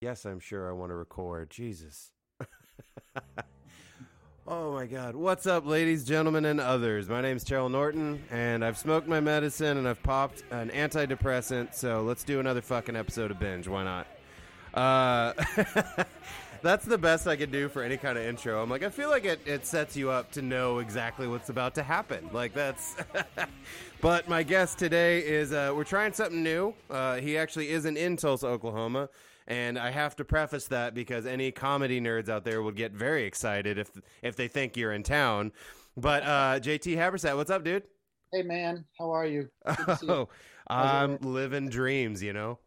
Yes, I'm sure I want to record. Jesus. oh my God. What's up, ladies, gentlemen, and others? My name's Terrell Norton, and I've smoked my medicine and I've popped an antidepressant, so let's do another fucking episode of Binge. Why not? Uh, that's the best I could do for any kind of intro. I'm like, I feel like it, it sets you up to know exactly what's about to happen. Like, that's. but my guest today is, uh, we're trying something new. Uh, he actually isn't in Tulsa, Oklahoma. And I have to preface that because any comedy nerds out there would get very excited if if they think you're in town. But uh, JT Habersaat, what's up, dude? Hey man, how are you? Oh, I'm living dreams, you know.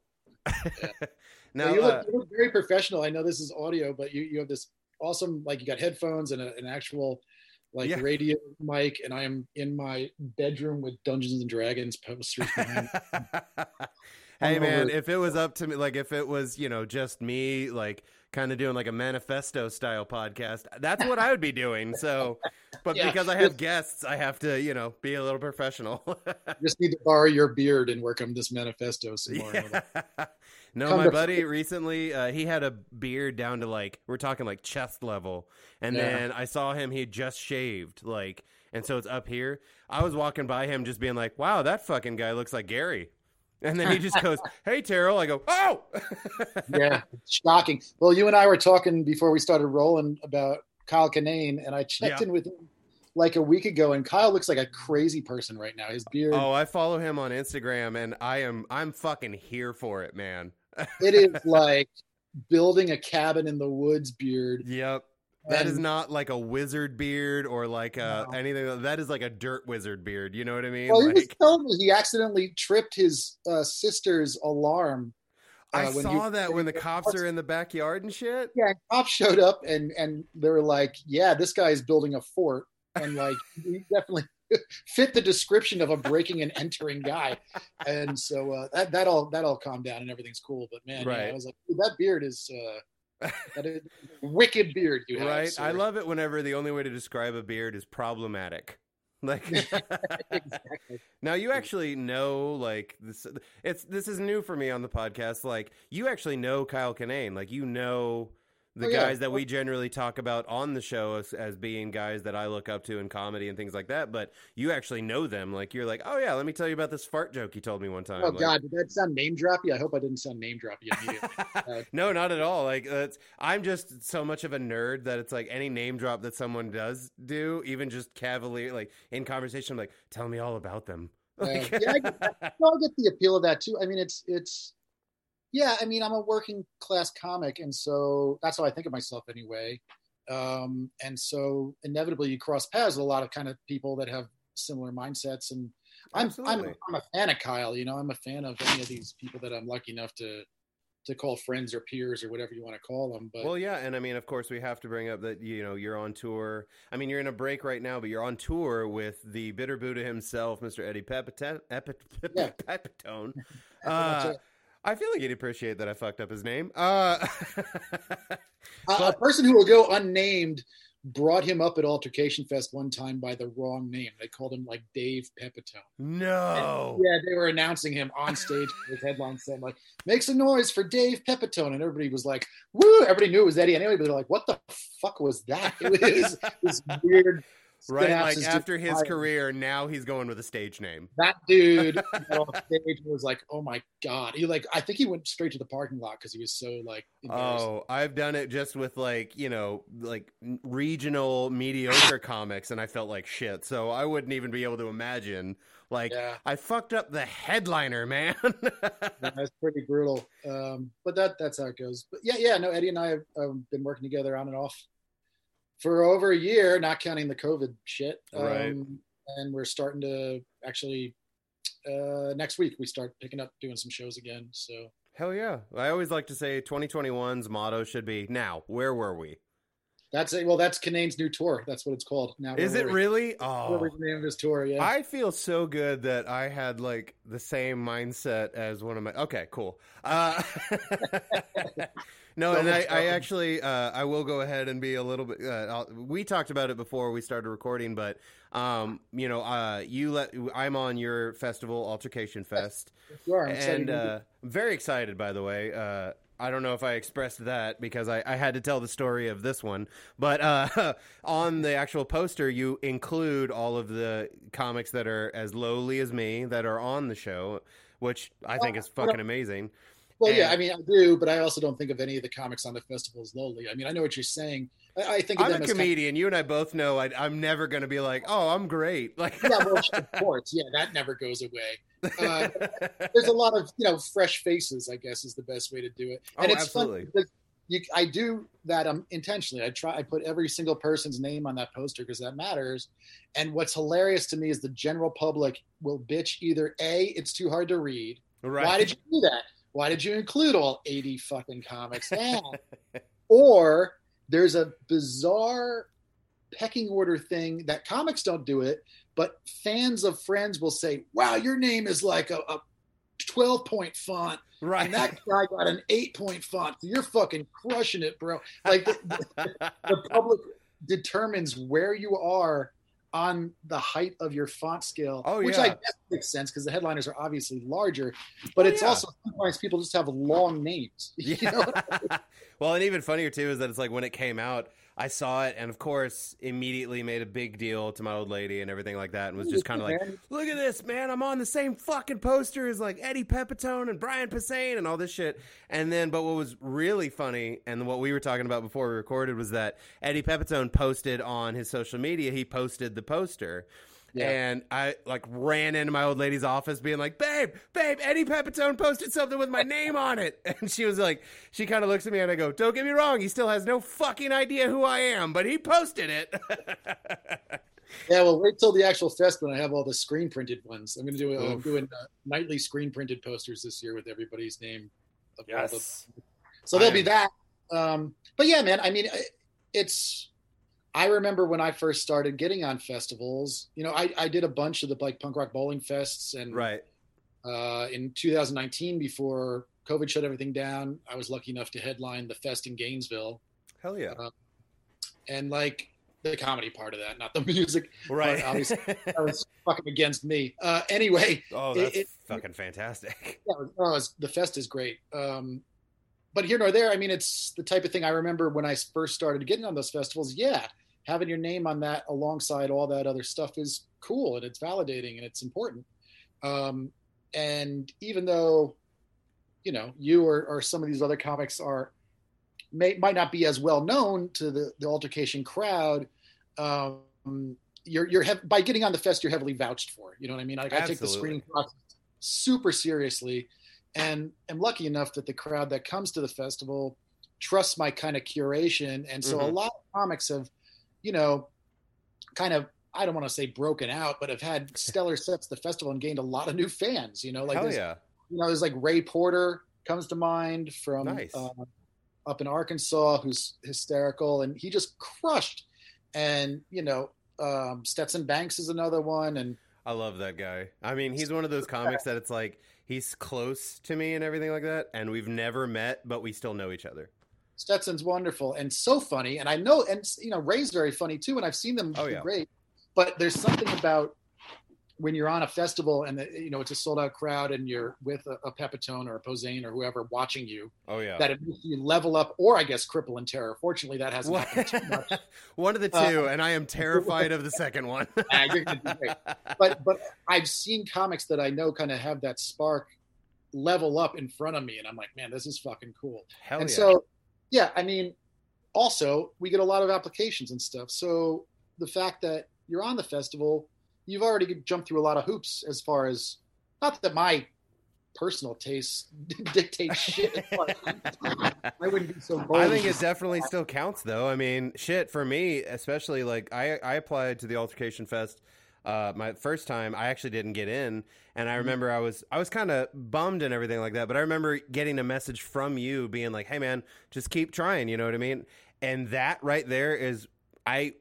Yeah. now, you, look, uh, you look very professional. I know this is audio, but you, you have this awesome like you got headphones and a, an actual like Yeah. radio mic, and I am in my bedroom with Dungeons and Dragons posters. hey man, if it was up to me, like if it was you know just me, like kind of doing like a manifesto style podcast, that's what I would be doing. So, but Yeah. because I have guests, I have to you know be a little professional. Just need to borrow your beard and work on this manifesto some more. Yeah. no, my buddy recently, uh, he had a beard down to like we're talking like chest level, and Yeah. then I saw him he had just shaved like, and so it's up here. I was walking by him just being like, "Wow, that fucking guy looks like Gary," and then he just goes, "Hey, Terrell," I go, "Oh." yeah, shocking. Well, you and I were talking before we started rolling about Kyle Kinane, and I checked Yeah. in with him like a week ago, and Kyle looks like a crazy person right now. His beard, Oh, I follow him on Instagram, and I am I'm fucking here for it, man. it is like building a cabin in the woods beard. Yep. That is not like a wizard beard or like a No. anything. That is like a dirt wizard beard. You know what I mean? Well, he was telling me he accidentally tripped his uh, sister's alarm. I uh, when saw you- that when the cops are in the backyard and shit. Yeah, cops showed up and and they were like, "Yeah, this guy is building a fort," and like he definitely fit the description of a breaking and entering guy. And so uh, that that all that all calmed down and everything's cool. But man, Right. I was like, that beard is uh, that is wicked beard you have. Right. sir." I love it whenever the only way to describe a beard is problematic. Like exactly. now you actually know like this it's this is new for me on the podcast. Like you actually know Kyle Kinane. Like you know the Oh, yeah. guys that we generally talk about on the show as, as being guys that I look up to in comedy and things like that. But you actually know them. Like you're like, oh yeah, let me tell you about this fart joke he told me one time. Oh Like, God, did that sound name droppy? I hope I didn't sound name droppy immediately. Uh, no, not at all. Like that's I'm just so much of a nerd that it's like any name drop that someone does do, even just cavalier, like in conversation, I'm like, tell me all about them. Uh, yeah, I get. No, I get the appeal of that too. I mean, it's it's yeah. I mean, I'm a working class comic, and so that's how I think of myself anyway. Um, and so inevitably, you cross paths with a lot of kind of people that have similar mindsets. And I'm I'm, I'm a fan of Kyle. You know, I'm a fan of any of these people that I'm lucky enough to to call friends or peers or whatever you want to call them. But Well, yeah, and I mean, of course, we have to bring up that you know you're on tour. I mean, you're in a break right now, but you're on tour with the bitter Buddha himself, Mr. Eddie Pepitone. Yeah. Pepitone. Uh. I feel like he'd appreciate that I fucked up his name. Uh, a, a person who will go unnamed brought him up at Altercation Fest one time by the wrong name. They called him like Dave Pepitone. no. Yeah, they were announcing him on stage with headline saying like, "Make some noise for Dave Pepitone," and everybody was like, "Woo!" Everybody knew it was Eddie anyway, but they're like, "What the fuck was that?" It was this weird, Right, like after his career, now he's going with a stage name. That dude off stage was like, "Oh my god!" He like, I think he went straight to the parking lot because he was so like. Oh, I've done it just with like you know like regional mediocre comics, and I felt like shit. So I wouldn't even be able to imagine. Like yeah, I fucked up the headliner, man. that's pretty brutal. Um, but that that's how it goes. But yeah, yeah, no, Eddie and I have um, been working together on and off for over a year, not counting the COVID shit. Um, Right. And we're starting to actually uh, next week we start picking up doing some shows again. So Hell yeah! I always like to say 2021's motto should be now. Where were we? that's it. Well, that's Kinane's new tour. That's what it's called now. Is it We? really? Oh, name of his tour? Yeah. I feel so good that I had like the same mindset as one of my. Okay, cool. Uh, no, and I, I actually, uh, I will go ahead and be a little bit. Uh, I'll, we talked about it before we started recording, but um, you know, uh, you let I'm on your festival, Altercation Fest, Sure, and uh, I'm very excited. By the way, uh, I don't know if I expressed that because I, I had to tell the story of this one, but uh, on the actual poster, you include all of the comics that are as lowly as me that are on the show, which I think is fucking amazing. Well, yeah, I mean, I do, but I also don't think of any of the comics on the festival as lowly. I mean, I know what you're saying. I, I think I'm a comedian. Kind of, you and I both know I, am never going to be like, oh, I'm great. Like, yeah, well, of course, yeah, that never goes away. Uh, there's a lot of you know fresh faces. I guess is the best way to do it. And oh, it's absolutely. Fun you, I do that um, intentionally. I try. I put every single person's name on that poster because that matters. And what's hilarious to me is the general public will bitch either a it's too hard to read. Right. Why did you do that? Why did you include all 80 fucking comics? Or there's a bizarre pecking order thing that comics don't do it, but fans of Friends will say, wow, your name is like a, a 12 point font. Right. And that guy got an eight point font. So you're fucking crushing it, bro. Like the, the, the public determines where you are on the height of your font scale, oh, which yeah. I guess makes sense because the headliners are obviously larger, but oh, it's yeah. also sometimes people just have long names. Yeah. You know well, and even funnier too is that it's like when it came out, I saw it and of course immediately made a big deal to my old lady and everything like that and was just kind of like, look at this, man, I'm on the same fucking poster as like Eddie Pepitone and Brian Posehn and all this shit. And then, but what was really funny and what we were talking about before we recorded was that Eddie Pepitone posted on his social media, he posted the poster. Yeah. And I like ran into my old lady's office being like, babe, babe, Eddie Pepitone posted something with my name on it. And she was like, she kind of looks at me and I go, don't get me wrong. He still has no fucking idea who I am, but he posted it. yeah. Well, wait till the actual fest when I have all the screen printed ones. I'm going to do, uh, I'm doing uh, nightly screen printed posters this year with everybody's name. yes. The... so there'll be that. Um, but yeah, man, I mean, it's, I remember when I first started getting on festivals, you know, I, I did a bunch of the like punk rock bowling fests and right. Uh, in 2019, before COVID shut everything down, I was lucky enough to headline the fest in Gainesville. Hell yeah. Uh, and like the comedy part of that, not the music. Right. Obviously, that was fucking against me. Uh, anyway. Oh, that's it, fucking fantastic. Yeah, oh, was, the fest is great. Um, but here nor there, I mean, it's the type of thing I remember when I first started getting on those festivals. Yeah, having your name on that alongside all that other stuff is cool and it's validating and it's important. Um, and even though, you know, you or, or some of these other comics are may, might not be as well known to the, the altercation crowd, um, you're you're hev- by getting on the fest, you're heavily vouched for. You know what I mean? Like I take the screening process super seriously, and am lucky enough that the crowd that comes to the festival trusts my kind of curation, and so mm-hmm. a lot of comics have you know, kind of I don't want to say broken out, but have had stellar sets the festival and gained a lot of new fans. You know, like Hell yeah. you know, there's like Ray Porter comes to mind from nice. uh, up in Arkansas, who's hysterical, and he just crushed. And you know, um, Stetson Banks is another one, and I love that guy. I mean, he's one of those comics that it's like he's close to me and everything like that, and we've never met, but we still know each other. Stetson's wonderful and so funny, and I know, and you know, Ray's very funny too, and I've seen them oh, yeah. great. But there's something about when you're on a festival and the, you know it's a sold out crowd and you're with a, a Pepitone or a Posehn or whoever watching you. Oh yeah, that it makes you level up, or I guess cripple in terror. Fortunately, that hasn't happened too much. one of the uh, two, uh, and I am terrified of the second one. but but I've seen comics that I know kind of have that spark level up in front of me, and I'm like, man, this is fucking cool. Hell and yeah. so yeah, I mean, also we get a lot of applications and stuff. So the fact that you're on the festival, you've already jumped through a lot of hoops as far as not that my personal taste dictate shit. I wouldn't be so bold. I think it definitely still counts, though. I mean, shit for me, especially like I I applied to the Altercation Fest uh, my first time, I actually didn't get in, and I mm-hmm. remember I was I was kind of bummed and everything like that. But I remember getting a message from you being like, "Hey, man, just keep trying." You know what I mean? And that right there is I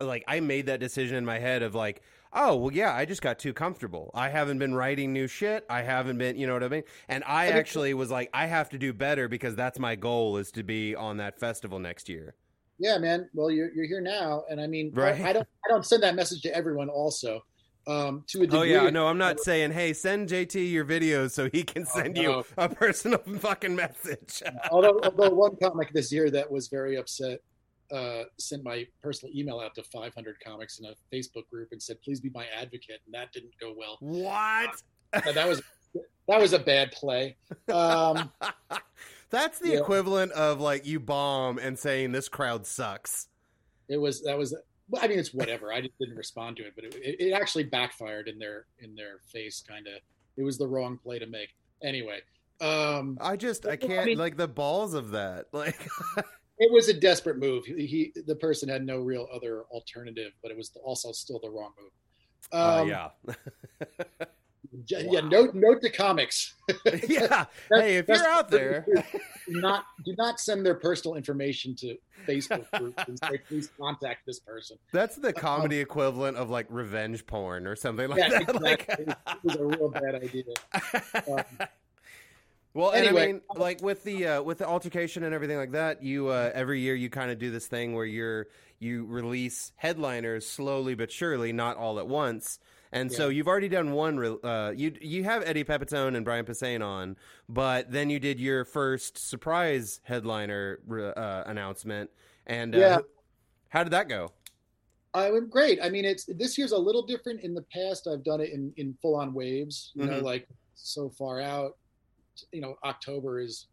like I made that decision in my head of like, oh well, yeah, I just got too comfortable. I haven't been writing new shit. I haven't been, you know what I mean? And I actually was like, I have to do better because that's my goal is to be on that festival next year yeah, man. Well, you're you're here now, and I mean, right. I don't I don't send that message to everyone. Also, Um, to a degree, Oh yeah, no, I'm not saying, hey, send JT your videos so he can send you no. a personal fucking message. although, although one comic this year that was very upset uh, sent my personal email out to 500 comics in a Facebook group and said, "Please be my advocate," and that didn't go well. what? But that was that was a bad play. Um, That's the Yeah. equivalent of like you bomb and saying this crowd sucks. it was that was. well, I mean, it's whatever. I just didn't respond to it, but it, it, it actually backfired in their in their face. Kind of, it was the wrong play to make. Anyway, um, I just I I can't mean- like the balls of that. Like it was a desperate move. He, he the person had no real other alternative, but it was also still the wrong move. uh, Um, yeah. j- Yeah, note note to comics. yeah. Hey, if you're out there, do not do not send their personal information to Facebook groups and say please contact this person. that's the comedy equivalent of like revenge porn or something like yeah, that. exactly. Like- it was a real bad idea. Um, well, and I anyway. mean, like with the uh, with the altercation and everything like that, you uh, every year you kind of do this thing where you're you release headliners slowly but surely, not all at once. And so you've already done one. Uh, you you have Eddie Pepitone and Brian Posehn on, but then you did your first surprise headliner uh, announcement. And uh, Yeah. how did that go? I went great. I mean, it's this year's a little different. In the past, I've done it in in full on waves. You know, Mhm. like so far out. You know, October is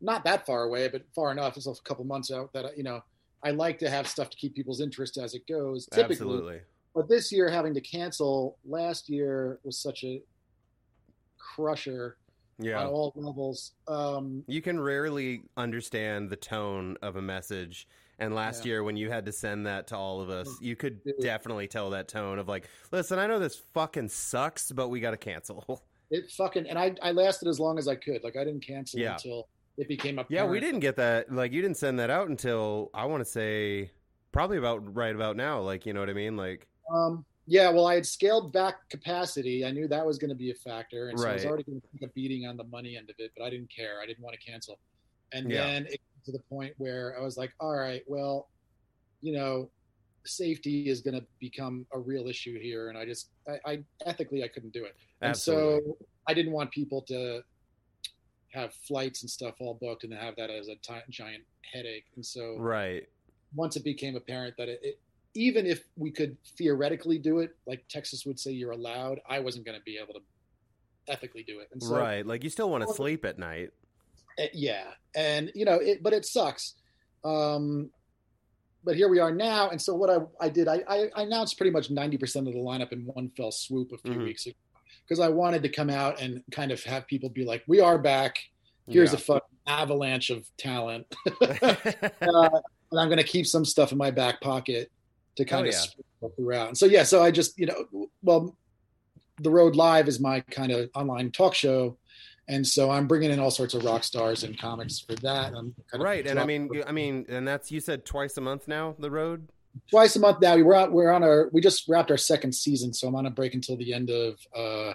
not that far away, but far enough. It's a couple months out that you know. I like to have stuff to keep people's interest as it goes. Typically, Absolutely. but this year having to cancel last year was such a crusher Yeah. on all levels. Um, You can rarely understand the tone of a message. And last Yeah. year, when you had to send that to all of us, you could Dude. definitely tell that tone of like, listen, I know this fucking sucks, but we got to cancel. it fucking and I I lasted as long as I could. Like I didn't cancel Yeah. until it became a yeah, we didn't get that. Like, you didn't send that out until I want to say probably about right about now. Like, you know what I mean? Like, Um, yeah, well, I had scaled back capacity. I knew that was going to be a factor, and so I was already going to take a beating on the money end of it. But I didn't care. I didn't want to cancel. And Yeah. then it got to the point where I was like, all right, well, you know, safety is going to become a real issue here, and I just, I, I ethically, I couldn't do it. And absolutely. so I didn't want people to have flights and stuff all booked and have that as a giant headache. And so right. once it became apparent that it, it even if we could theoretically do it, like Texas would say you're allowed, I wasn't going to be able to ethically do it. And so, right. Like, you still want to sleep at night. uh, yeah, and you know, it, but it sucks. Um, but here we are now, and so what I, I did, I, I, announced pretty much ninety percent of the lineup in one fell swoop a few Mhm. weeks ago because I wanted to come out and kind of have people be like, "We are back. Here's a fucking avalanche of talent." uh, and I'm going to keep some stuff in my back pocket to kind Oh, of yeah. throughout. And so yeah, so I just you know, well, the Road Live is my kind of online talk show, and so I'm bringing in all sorts of rock stars and comics for that. I'm kind of right. And I mean, I mean, and that's, you said twice a month now, the road? Twice a month now. We're on we're on our we just wrapped our second season, so I'm on a break until the end of uh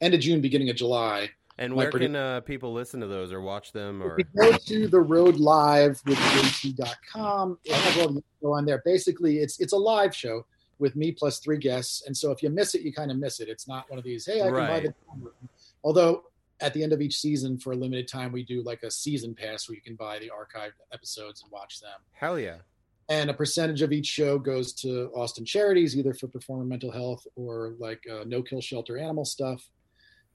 end of June, beginning of July. And where pretty- can uh, people listen to those or watch them or? Go to the road live with JT.com, it has all the on there. Basically, it's it's a live show with me plus three guests. And so if you miss it, you kind of miss it. It's not one of these, hey, I can buy the although at the end of each season for a limited time we do like a season pass where you can buy the archived episodes and watch them. Hell yeah. And a percentage of each show goes to Austin charities, either for performer mental health or like uh, no kill shelter animal stuff.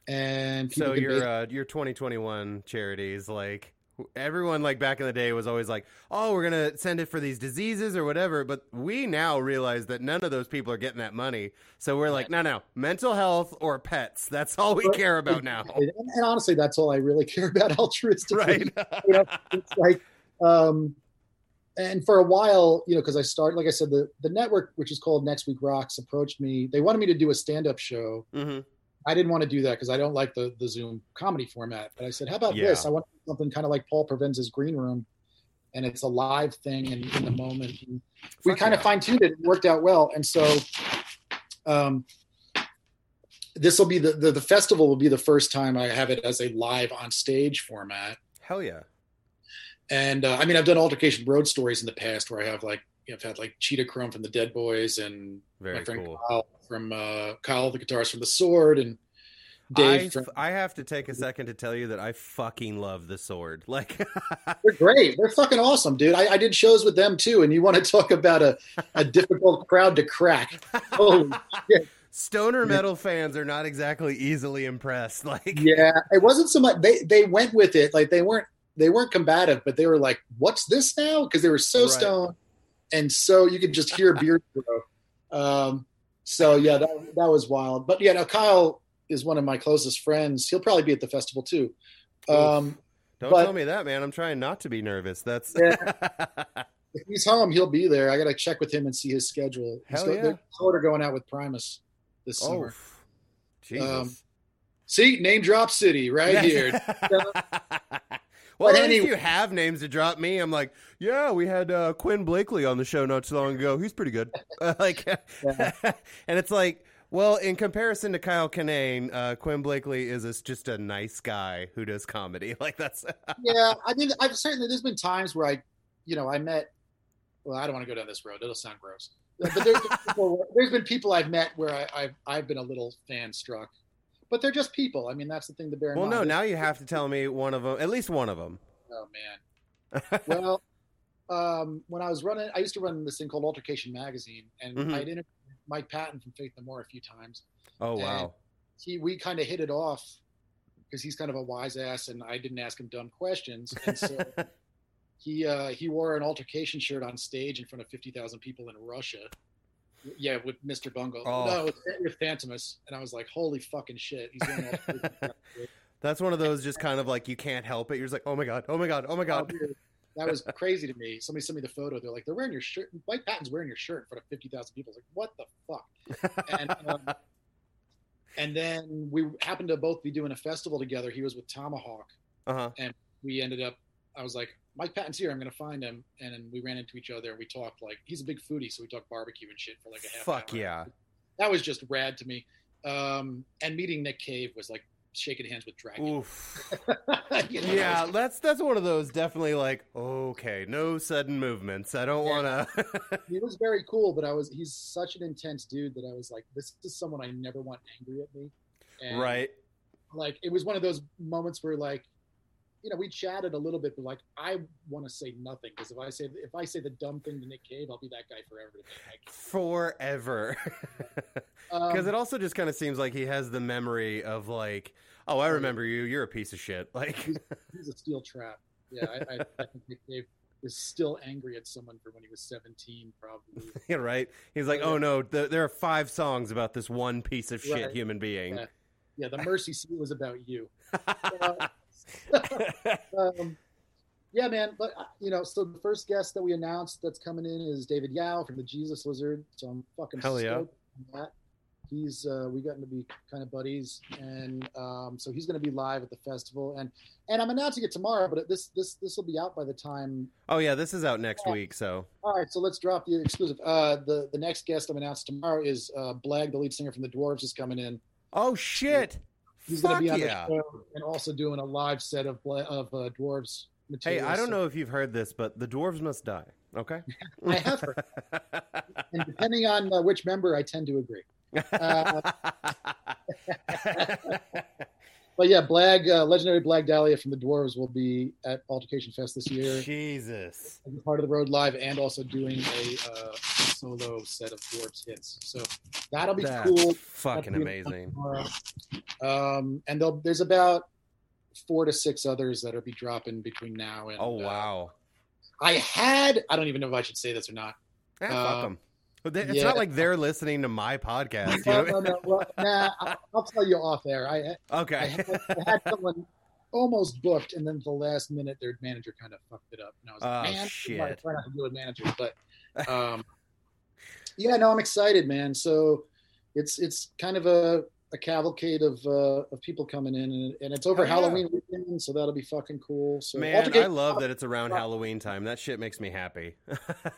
And So your uh, your 2021 charities, like everyone, like back in the day, was always like, "Oh, we're gonna send it for these diseases or whatever." But we now realize that none of those people are getting that money. So we're like, "No, no, mental health or pets. That's all we care about now." and, and honestly, that's all I really care about altruistically. Right? you know, it's like, um, and for a while, you know, because I started, like I said, the the network, which is called Next Week Rocks, approached me. They wanted me to do a stand up show. hmm I didn't want to do that because I don't like the the Zoom comedy format. But I said, how about Yeah. this? I want something kind of like Paul Provenza's Green Room, and it's a live thing and in the moment. And we kind of fine tuned it. It worked out well, and so. Um, this will be the, the the festival will be the first time I have it as a live on stage format. Hell yeah. And uh, I mean, I've done altercation road stories in the past where I have like you know, I've had like Cheetah Chrome from the Dead Boys and Very my friend cool. Kyle from uh, Kyle the guitarist from the Sword and Dave. I, from, I have to take a second to tell you that I fucking love the sword. Like, they're great. They're fucking awesome, dude. I, I did shows with them too. And you want to talk about a, a difficult crowd to crack? Holy shit! stoner metal fans are not exactly easily impressed. Like, Yeah, it wasn't so much. They they went with it. Like they weren't they weren't combative, but they were like, "What's this now?" Because they were so Right. stoned, and so you could just hear beard grow. Um, so yeah, that that was wild. But yeah, now Kyle is one of my closest friends. He'll probably be at the festival too. Um, don't but- tell me that, man. I'm trying not to be nervous. That's yeah. if he's home, he'll be there. I got to check with him and see his schedule. He's Hell go- yeah. they're going out with Primus this oh, summer. Jesus. Um, See, name drop city right here. well, But at least anyway- you have names to drop me. I'm like, yeah, we had uh, Quinn Blakely on the show not too long ago. He's pretty good. like, Yeah. and it's like, well, in comparison to Kyle Kinane, uh, Quinn Blakely is a, just a nice guy who does comedy. Like that's yeah, I mean, I've certainly there's been times where I, you know, I met. Well, I don't want to go down this road; it'll sound gross. But there's been people, there's been people I've met where I, I've I've been a little fan struck, but they're just people. I mean, that's the thing to bear in well, mind. no. Now you have to tell me one of them, at least one of them. Oh man. Well, um, when I was running, I used to run this thing called Altercation Magazine, and Mhm. I'd interviewed Mike Patton from Faith No More a few times. Oh wow. He we kind of hit it off because he's kind of a wise ass, and I didn't ask him dumb questions, and so. He uh, he wore an altercation shirt on stage in front of fifty thousand people in Russia. Yeah, with Mr. Bungle. Oh. No, with, Fantômas, and I was like, "Holy fucking shit!" He's altercation. That's one of those just kind of like you can't help it. You're just like, oh my god, oh my god, oh my god. that was crazy to me. Somebody sent me the photo. They're like, "They're wearing your shirt." Mike Patton's wearing your shirt in front of fifty thousand people. I was like, "What the fuck?" And um, and then we happened to both be doing a festival together. He was with Tomahawk. Uh huh. And we ended up. I was like, "Mike Patton's here. I'm going to find him." And we ran into each other and we talked like he's a big foodie, so we talked barbecue and shit for like a half. Fuck hour. yeah. that was just rad to me. Um, and meeting Nick Cave was like shaking hands with Dracula. Oof. You know, Yeah, that's that's one of those definitely like okay, no sudden movements. I don't Yeah. want to. he was very cool, but I was he's such an intense dude that I was like, this is someone I never want angry at me. And right. Like it was one of those moments where like, you know, we chatted a little bit, but like I want to say nothing because if I say if I say the dumb thing to Nick Cave, I'll be that guy forever. Forever. Um, Because it also just kind of seems like he has the memory of like, oh, I remember you. You're a piece of shit. Like, he's a steel trap. Yeah, I, I, I think Nick Cave is still angry at someone for when he was seventeen, probably. yeah, right? He's like, oh no, th- there are five songs about this one piece of shit Right. human being. Yeah. Yeah, the Mercy Seat was about you. um, yeah, man. But uh, you know, so the first guest that we announced that's coming in is David Yow from the Jesus Lizard. So I'm fucking Hell yeah. stoked on that. He's uh, we gotten to be kind of buddies, and um, so he's going to be live at the festival, and and I'm announcing it tomorrow, but this this this will be out by the time. oh yeah, this is out next week. So All right, so let's drop the exclusive. Uh, the the next guest I'm announcing tomorrow is uh, Blag, the lead singer from the Dwarves, is coming in. oh shit, He's going to be on yeah. the show and also doing a live set of of uh, Dwarves Hey. I don't So- know if you've heard this, but the dwarves must die. Okay. I have heard. and depending on uh, which member, I tend to agree. Uh, But yeah, Blag, uh, legendary Blag Dahlia from the Dwarves will be at Altercation Fest this year, Jesus. part of the Road Live, and also doing a uh, solo set of Dwarves hits. So that'll be That's cool. fucking be amazing. Um, and there's about four to six others that'll be dropping between now and. Oh uh, wow. I had. I don't even know if I should say this or not. Eh, fuck 'em. But they- It's yeah. not like they're listening to my podcast. You No, know? no, no. Well, nah, I'll, I'll tell you off air. I, I, Okay. had, I had someone almost booked, and then at the last minute, their manager kind of fucked it up, and I was like, Oh, "Man, shit. I try not to deal with managers." But um, yeah, no, I'm excited, man. So it's it's kind of a, a cavalcade of uh, of people coming in, and, and it's over yeah. Halloween weekend, so that'll be fucking cool. So Man, I love that it's around Halloween time. That shit makes me happy.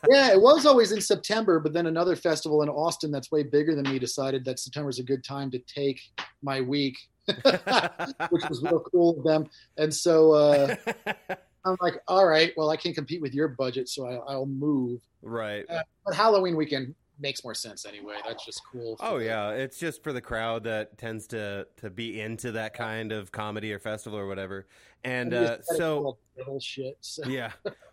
yeah, it was always in September, but then another festival in Austin that's way bigger than me decided that September is a good time to take my week, which was real cool of them. And so uh, I'm like, all right, well, I can't compete with your budget, so I, I'll move. right. Uh, but Halloween weekend makes more sense anyway. That's just cool. Oh yeah, it's just for the crowd that tends to to be into that kind of comedy or festival or whatever. And uh, so shit. So. yeah.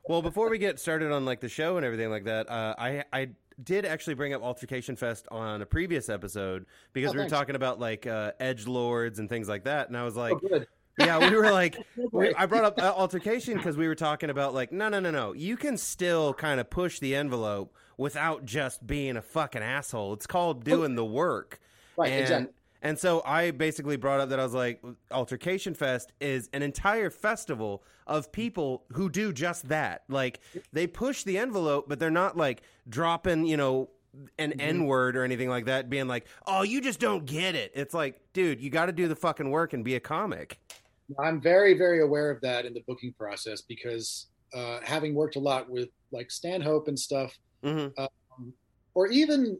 Well, before we get started on like the show and everything like that, uh, I I did actually bring up Altercation Fest on a previous episode because Oh, we were thanks. talking about like uh, edge lords and things like that, and I was like, oh, yeah, we were like, we, I brought up uh, altercation because we were talking about like, no, no, no, no, you can still kind of push the envelope without just being a fucking asshole. It's called doing the work. right, and, exactly. And so I basically brought up that I was like, Altercation Fest is an entire festival of people who do just that. Like they push the envelope, but they're not like dropping, you know, an Mm-hmm. N word or anything like that, being like, oh, you just don't get it. It's like, dude, you got to do the fucking work and be a comic. I'm very, very aware of that in the booking process because uh, having worked a lot with like Stanhope and stuff, hmm or even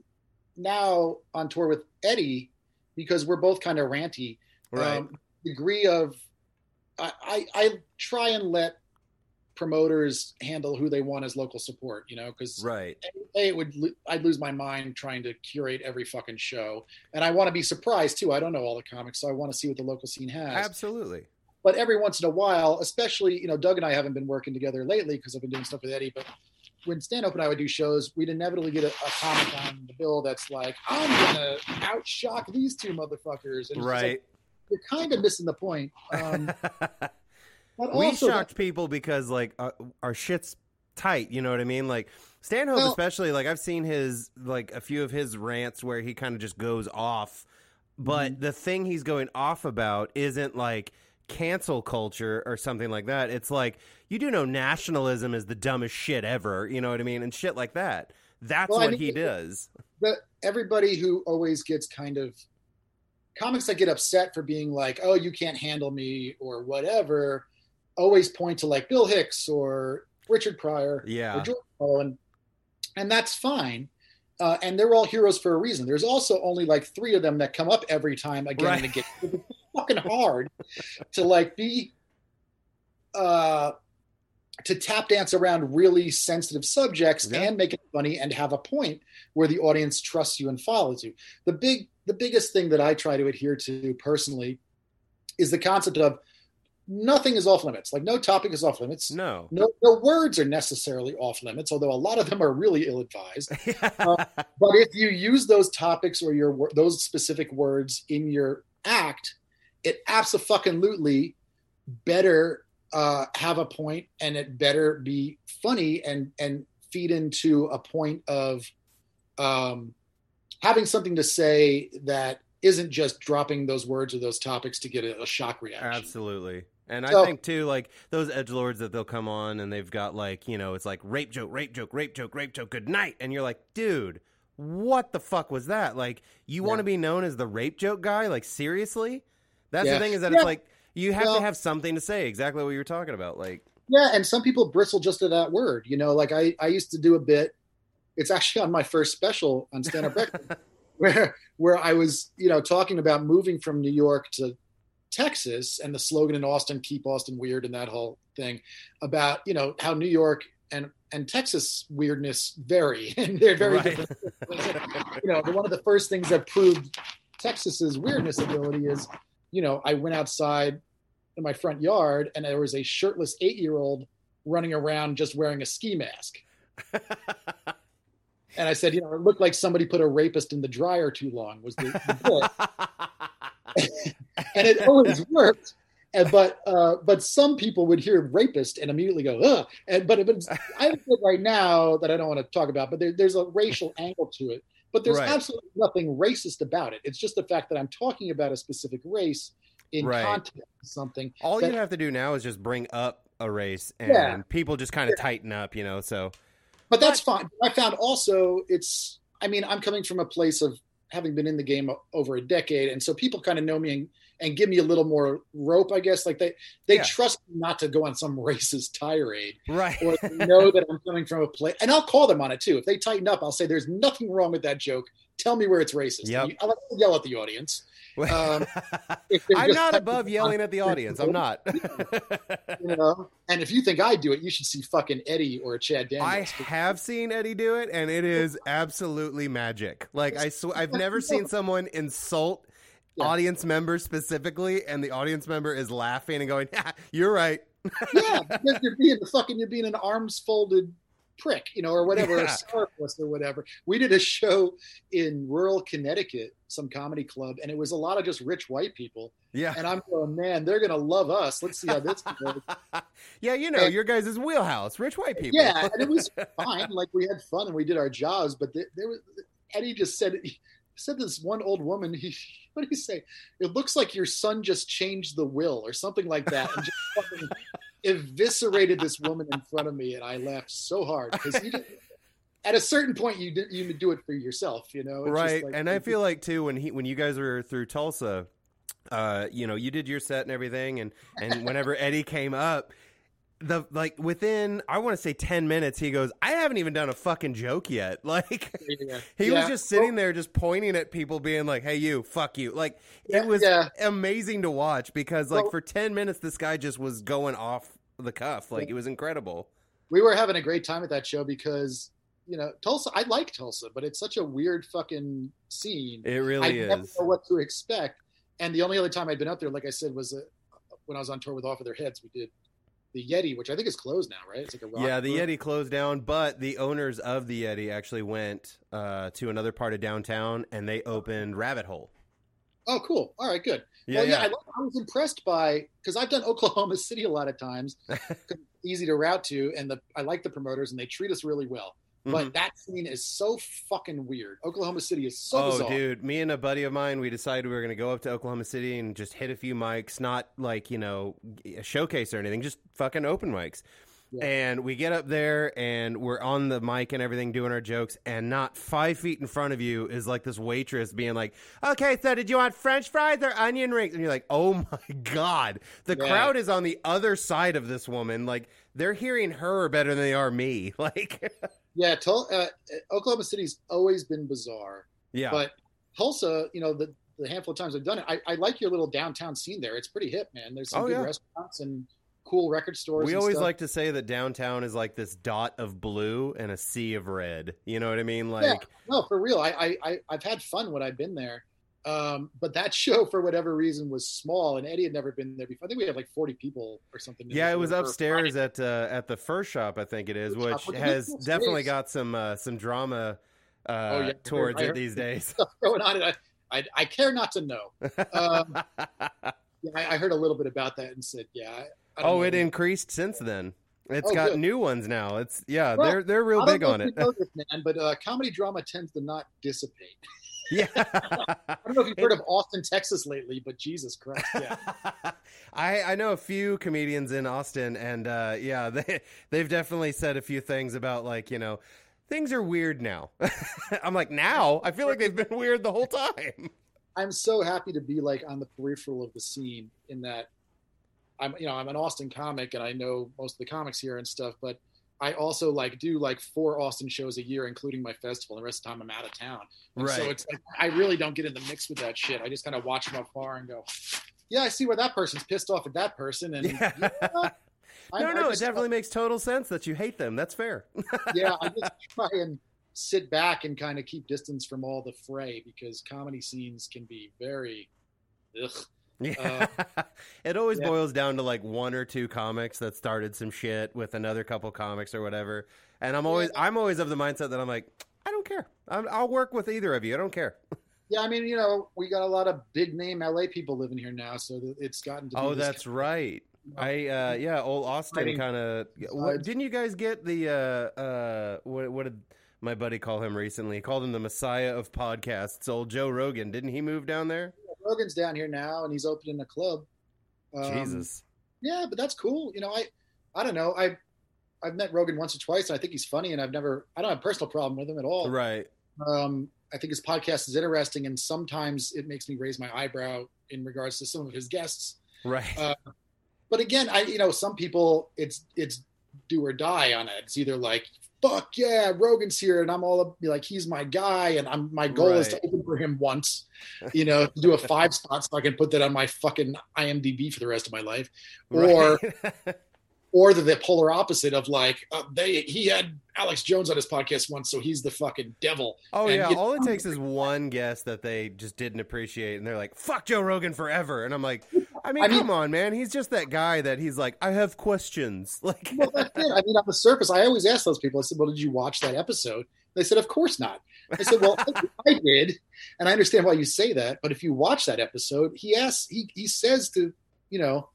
now on tour with Eddie, because we're both kind of ranty. Right. Um, degree of, I, I, I try and let promoters handle who they want as local support, you know, because right. a it would I'd lose my mind trying to curate every fucking show, and I want to be surprised too. I don't know all the comics, so I want to see what the local scene has. Absolutely. But every once in a while, especially you know, Doug and I haven't been working together lately because I've been doing stuff with Eddie. But when Stanhope and I would do shows, we'd inevitably get a, a comic on the bill that's like, "I'm gonna outshock these two motherfuckers," and it's like, Right. you're kind of missing the point. Um, but we also, shocked people because like our, our shit's tight. You know what I mean? Like Stanhope, Well- especially. Like I've seen his like a few of his rants where he kind of just goes off, but Mm-hmm. the thing he's going off about isn't like cancel culture or something like that. It's like you do know nationalism is the dumbest shit ever. You know what I mean? And shit like that. That's Well, I what mean, he does. the everybody who always gets kind of comics that get upset for being like, "Oh, you can't handle me" or whatever, always point to like Bill Hicks or Richard Pryor or Yeah. George Carlin, and that's fine. Uh, and they're all heroes for a reason. There's also only like three of them that come up every time again Right. and again. It's fucking hard to like be uh to tap dance around really sensitive subjects Yeah. and make it funny and have a point where the audience trusts you and follows you. The big the biggest thing that I try to adhere to personally is the concept of nothing is off limits. Like no topic is off limits. No. No, no words are necessarily off limits, although a lot of them are really ill advised. But if you use those topics or your those specific words in your act, it absolutely better uh, have a point, and it better be funny and and feed into a point of um, having something to say that isn't just dropping those words or those topics to get a, a shock reaction. Absolutely. And So- I think too, like those edge lords that they'll come on and they've got like, you know, it's like rape joke, rape joke, rape joke, rape joke, good night. And you're like, dude, what the fuck was that? Like, you want to be known as the rape joke guy? Like, seriously? That's Yeah. the thing is that Yeah. it's like you have Well- to have something to say. Exactly what you were talking about. Like, Yeah, and some people bristle just at that word. You know, like I, I used to do a bit. It's actually on my first special on Stand Up Record, where where I was, you know, talking about moving from New York to Texas and the slogan in Austin, "Keep Austin Weird," and that whole thing about you know how New York and and Texas weirdness vary, and they're very Right. different. you know, one of the first things that proved Texas's weirdness ability is, you know, I went outside in my front yard and there was a shirtless eight year old running around just wearing a ski mask. And I said, you know, it looked like somebody put a rapist in the dryer too long was the, the. and it always worked. And, but uh, but some people would hear rapist and immediately go, ugh. And but, but I have right now that I don't want to talk about, but there, there's a racial angle to it. But there's Right. absolutely nothing racist about it. It's just the fact that I'm talking about a specific race in Right. context of something. all that- you have to do now is just bring up a race and Yeah. people just kind of tighten up, you know. So, but that's fine. I found also it's. I mean, I'm coming from a place of having been in the game over a decade, and so people kind of know me and, give me a little more rope, I guess. Like they they Yeah. trust me not to go on some racist tirade right. or know that I'm coming from a place. And I'll call them on it too. If they tighten up, I'll say, "There's nothing wrong with that joke. Tell me where it's racist." Yep. You- I'll yell at the audience. um, I'm not above yelling at the audience. I'm not. You know? And if you think I do it, you should see fucking Eddie or Chad Daniels. I have seen Eddie do it, and it is absolutely magic. Like I, sw- I've never seen someone insult Yeah. audience members specifically, and the audience member is laughing and going, yeah, "You're right." yeah, because you're being the fucking you're being an arms folded prick, you know, or whatever, Yeah. a sourpuss or whatever. We did a show in rural Connecticut, some comedy club, and it was a lot of just rich white people. Yeah, And I'm going, man, they're gonna love us. Let's see how this goes. yeah, you know And- your guys' wheelhouse, rich white people. Yeah, and it was fine. Like we had fun and we did our jobs, but there, there was Eddie just said said this one old woman. He what did he say? It looks like your son just changed the will or something like that, and just fucking eviscerated this woman in front of me, and I laughed so hard because at a certain point you did, you do it for yourself, you know? It's just right like- and i feel like too when he when you guys were through tulsa uh you know you did your set and everything and and whenever eddie came up the like within i want to say 10 minutes he goes i haven't even done a fucking joke yet like Yeah. he Yeah. was just sitting there just pointing at people being like hey you fuck you like Yeah, it was amazing to watch because like Well- for 10 minutes this guy just was going off the cuff like it was incredible we were having a great time at that show because you know Tulsa. I like Tulsa, but it's such a weird fucking scene. it really I never is know what to expect. And the only other time I'd been up there, like I said, was uh, when I was on tour with Off With Their Heads. We did the Yeti, which I think is closed now, right? It's like a rock Yeah, the. Yeti closed down, but the owners of the Yeti actually went uh, to another part of downtown and they opened Rabbit Hole. Oh, cool. All right, good. Yeah, well, yeah, yeah. I, I was impressed by because I've done Oklahoma City a lot of times, easy to route to, and the I like the promoters and they treat us really well. But Mhm. that scene is so fucking weird. Oklahoma City is so oh, bizarre. dude, me and a buddy of mine, we decided we were going to go up to Oklahoma City and just hit a few mics, not like, you know, a showcase or anything, just fucking open mics. Yeah. And we get up there and we're on the mic and everything doing our jokes, and not five feet in front of you is like this waitress being like, Okay, so did you want French fries or onion rings? And you're like, Oh my God. The Yeah. crowd is on the other side of this woman. Like, they're hearing her better than they are me. Like, Yeah, Tul- uh, Oklahoma City's always been bizarre. yeah. But Tulsa, you know, the, the handful of times I've done it, I, I like your little downtown scene there. It's pretty hip, man. There's some Oh, good yeah. restaurants and cool record stores. We always stuff. like to say that downtown is like this dot of blue and a sea of red. You know what I mean? Like, yeah, no, for real. I, I, I I've had fun when I've been there. Um, but that show, for whatever reason, was small, and Eddie had never been there before. I think we had like 40 people or something. yeah, it was upstairs at uh, at the first shop, I think it is, which shop, has definitely space. got some uh, some drama uh, Oh, yeah, towards I it these days. going on. I, I, I care not to know. Um, yeah, I, I heard a little bit about that and said, yeah. Oh, know. it increased since then. It's Oh, got good. new ones now. It's yeah, Well, they're they're real big on it. you know this, man, but uh, comedy drama tends to not dissipate. yeah. I don't know if you've heard of Austin, Texas lately, but Jesus Christ, yeah. I I know a few comedians in Austin, and uh, yeah, they they've definitely said a few things about like you know things are weird now. I'm like now I feel like they've been weird the whole time. I'm so happy to be like on the peripheral of the scene in that I'm you know I'm an Austin comic and I know most of the comics here and stuff, but I also like do like four Austin shows a year, including my festival. The rest of the time I'm out of town, and so it's like I really don't get in the mix with that shit. I just kind of watch from afar and go, yeah, I see where that person's pissed off at that person, and Yeah. I- no, I no, it just- definitely makes total sense that you hate them. That's fair. yeah, I just try and sit back and kind of keep distance from all the fray because comedy scenes can be very. Ugh. Yeah. it always Uh, yeah. boils down to like one or two comics that started some shit with another couple comics or whatever. And I'm always I'm always of the mindset that I'm like I don't care. I'm, I'll work with either of you. I don't care. Yeah, I mean, you know, we got a lot of big name LA people living here now, so it's gotten to. Be Oh, that's right. I uh yeah, old Austin kind of. Didn't you guys get the uh uh what what did my buddy call him recently? He called him the Messiah of podcasts. Old Joe Rogan. Didn't he move down there? Rogan's down here now, and he's opening a club. Um, Jesus. Yeah, but that's cool. You know, I, I don't know. I, I've met Rogan once or twice, and I think he's funny, and I've never, I don't have a personal problem with him at all. Right. Um, I think his podcast is interesting, and sometimes it makes me raise my eyebrow in regards to some of his guests. Right. Uh, but again, I you know some people it's it's do or die on it. It's either like fuck yeah, Rogan's here, and I'm all be like he's my guy, and I'm my goal is to open for him once, you know, do a five spot so I can put that on my fucking IMDb for the rest of my life, or Right. or the, the polar opposite of like uh, they he had Alex Jones on his podcast once, so he's the fucking devil. Oh And yeah, you- all it takes is one guest that they just didn't appreciate, and they're like, "Fuck Joe Rogan forever," and I'm like, "I mean, I mean- come on, man, he's just that guy that he's like, I have questions." Like, Well, that's it. I mean, on the surface, I always ask those people. I said, "Well, did you watch that episode?" They said, "Of course not." I said, "Well, I did, and I understand why you say that. But if you watch that episode, he asks, he he says to you know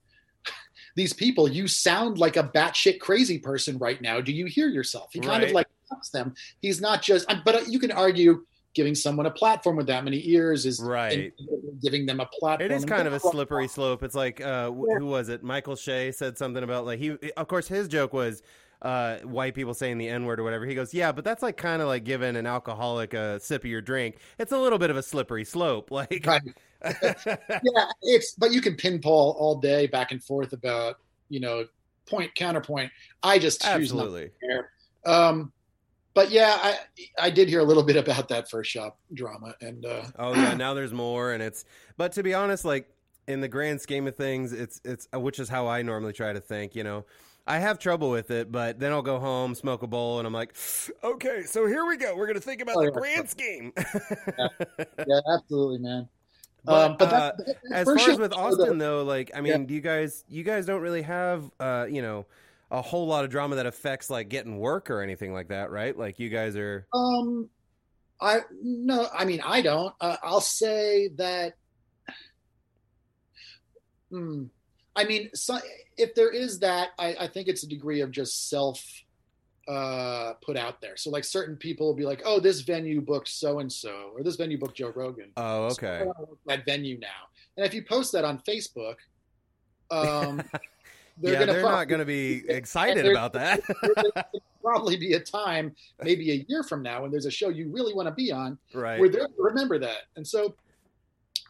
these people, you sound like a batshit crazy person right now. Do you hear yourself? He kind of like them. He's not just, but you can argue." Giving someone a platform with that many ears is Right. Giving them a platform. it is kind of a slippery slope. It's like, uh, wh- who was it? Michael Che said something about like he, of course, his joke was. Uh, white people saying the N word or whatever. He goes, yeah, but that's like kind of like giving an alcoholic a sip of your drink. It's a little bit of a slippery slope. Like, Right. yeah, it's but you can pinball all day back and forth about you know point counterpoint. I just choose not absolutely. to care. Um, but yeah, I I did hear a little bit about that first shop drama, and uh, Oh yeah, now there's more, and it's. But to be honest, like in the grand scheme of things, it's it's uh, which is how I normally try to think. You know, I have trouble with it, but then I'll go home, smoke a bowl, and I'm like, okay, so here we go. We're gonna think about Oh, the yeah. grand scheme. yeah, absolutely, man. But, um, but uh, that, that as far as with Austin, though- though, like I mean, do you guys you guys don't really have uh, you know a whole lot of drama that affects like getting work or anything like that, right? Like you guys are. Um, I no, I mean I don't. Uh, I'll say that. Hmm. I mean, so, if there is that, I, I think it's a degree of just self uh, put out there. So, like, certain people will be like, "Oh, this venue booked so and so," or "This venue booked Joe Rogan." Oh, okay. wanna that venue now. And if you post that on Facebook, um, they're yeah, gonna they're prob- not going to be excited about that. probably be a time, maybe a year from now, when there's a show you really want to be on, right. where they'll remember that. And so,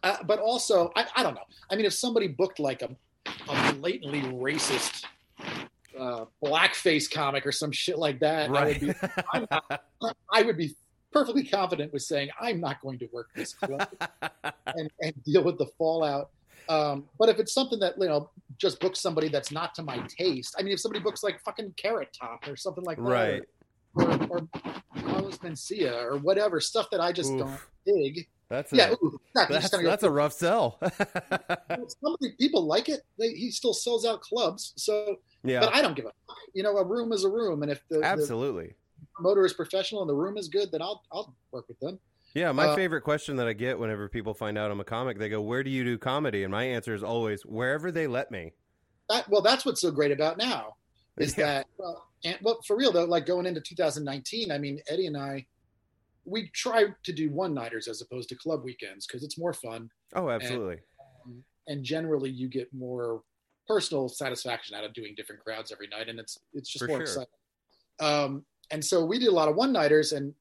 uh, but also, I, I don't know. I mean, if somebody booked like a, a blatantly racist uh, blackface comic or some shit like that, I would be, not, I would be perfectly confident with saying I'm not going to work this and, and deal with the fallout. Um, but if it's something that you know just books somebody that's not to my taste, I mean, if somebody books like fucking Carrot Top or something like that, right. or, or Carlos Mencia or whatever stuff that I just Oof. don't dig. That's a, yeah, ooh, exactly. that's, that's a rough sell. some of the people like it. They, he still sells out clubs, so yeah, but I don't give a fuck. You know, a room is a room, and if the, the absolutely. promoter is professional and the room is good, then I'll I'll work with them. Yeah, my uh, favorite question that I get whenever people find out I'm a comic, they go, "Where do you do comedy?" And my answer is always, "Wherever they let me." That well, that's what's so great about now is Yeah. that well, and well, for real though, like going into 2019, I mean, Eddie and I, we try to do one nighters as opposed to club weekends because it's more fun. Oh, absolutely. Um, and generally you get more personal satisfaction out of doing different crowds every night and it's it's just For more sure. exciting um and so we did a lot of one nighters and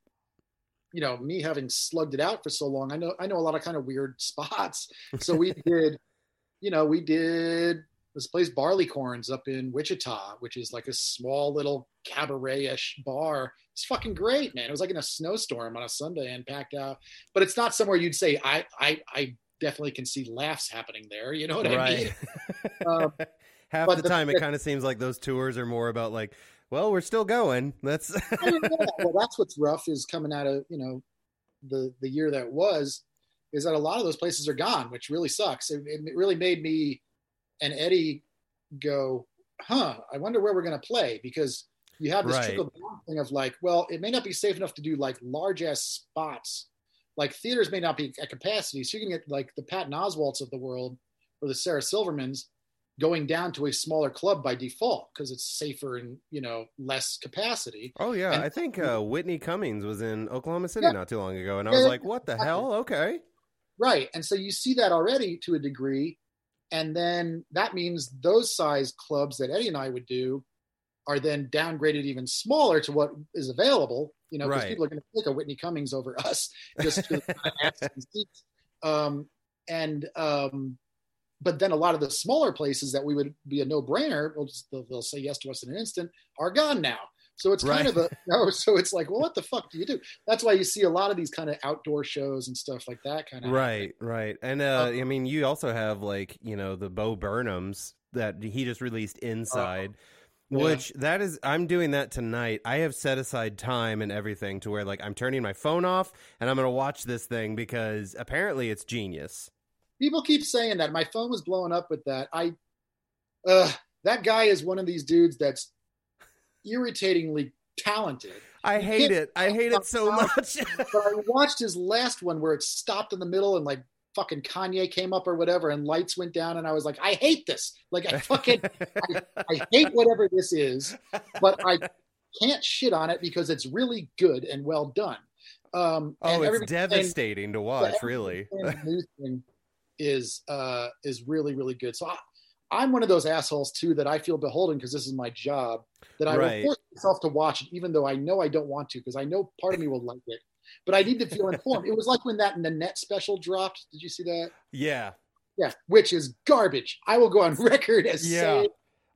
you know me having slugged it out for so long i know i know a lot of kind of weird spots. So we did you know we did this place barleycorns up in wichita which is like a small little cabaret-ish bar. It's fucking great man. It was like in a snowstorm on a sunday and packed out. But it's not somewhere you'd say i i i definitely can see laughs happening there you know what i mean? Right. Um, Half the the- time, it kind of seems like those tours are more about like, well, we're still going. That's I mean, yeah, well, that's what's rough is coming out of you know the the year that was is that a lot of those places are gone, which really sucks. It, it really made me and Eddie go, huh? I wonder where we're going to play because you have this Right. trickle down thing of like, well, it may not be safe enough to do like large ass spots. Like theaters may not be at capacity, so you can get like the Patton Oswalts of the world or the Sarah Silvermans going down to a smaller club by default because it's safer and you know less capacity. oh yeah. And- I think uh, Whitney Cummings was in Oklahoma City Yeah. not too long ago, and I was like, what the hell? Okay. Right. And so you see that already to a degree. And then that means those size clubs that Eddie and I would do are then downgraded even smaller to what is available, you know, because Right. people are going to take a Whitney Cummings over us just to add some seats. Um, and um, but then a lot of the smaller places that we would be a no brainer, we'll they'll, they'll, say yes to us in an instant, are gone now. So it's kind of a no. So it's like, well, what the fuck do you do? That's why you see a lot of these kind of outdoor shows and stuff like that. Kind of right, right. And uh, um, I mean, you also have like you know the Bo Burnhams that he just released Inside. Uh, yeah. Which that is, I'm doing that tonight. I have set aside time and everything to where like I'm turning my phone off and I'm going to watch this thing because apparently it's genius. People keep saying that. My phone was blowing up with that. I, uh, that guy is one of these dudes that's irritatingly talented. I hate it. I hate it so much. but I watched his last one where it stopped in the middle and like fucking Kanye came up or whatever and lights went down and I was like, I hate this. Like I fucking I, I hate whatever this is, but I can't shit on it because it's really good and well done. Um, oh, it's devastating to watch, really. Is uh, is really really good. So I, I'm one of those assholes too that I feel beholden because this is my job that I right. will force myself to watch it, even though I know I don't want to because I know part of me will like it, but I need to feel informed. it was like when that Nanette special dropped. Did you see that? Yeah, yeah, which is garbage. I will go on record as yeah. saying.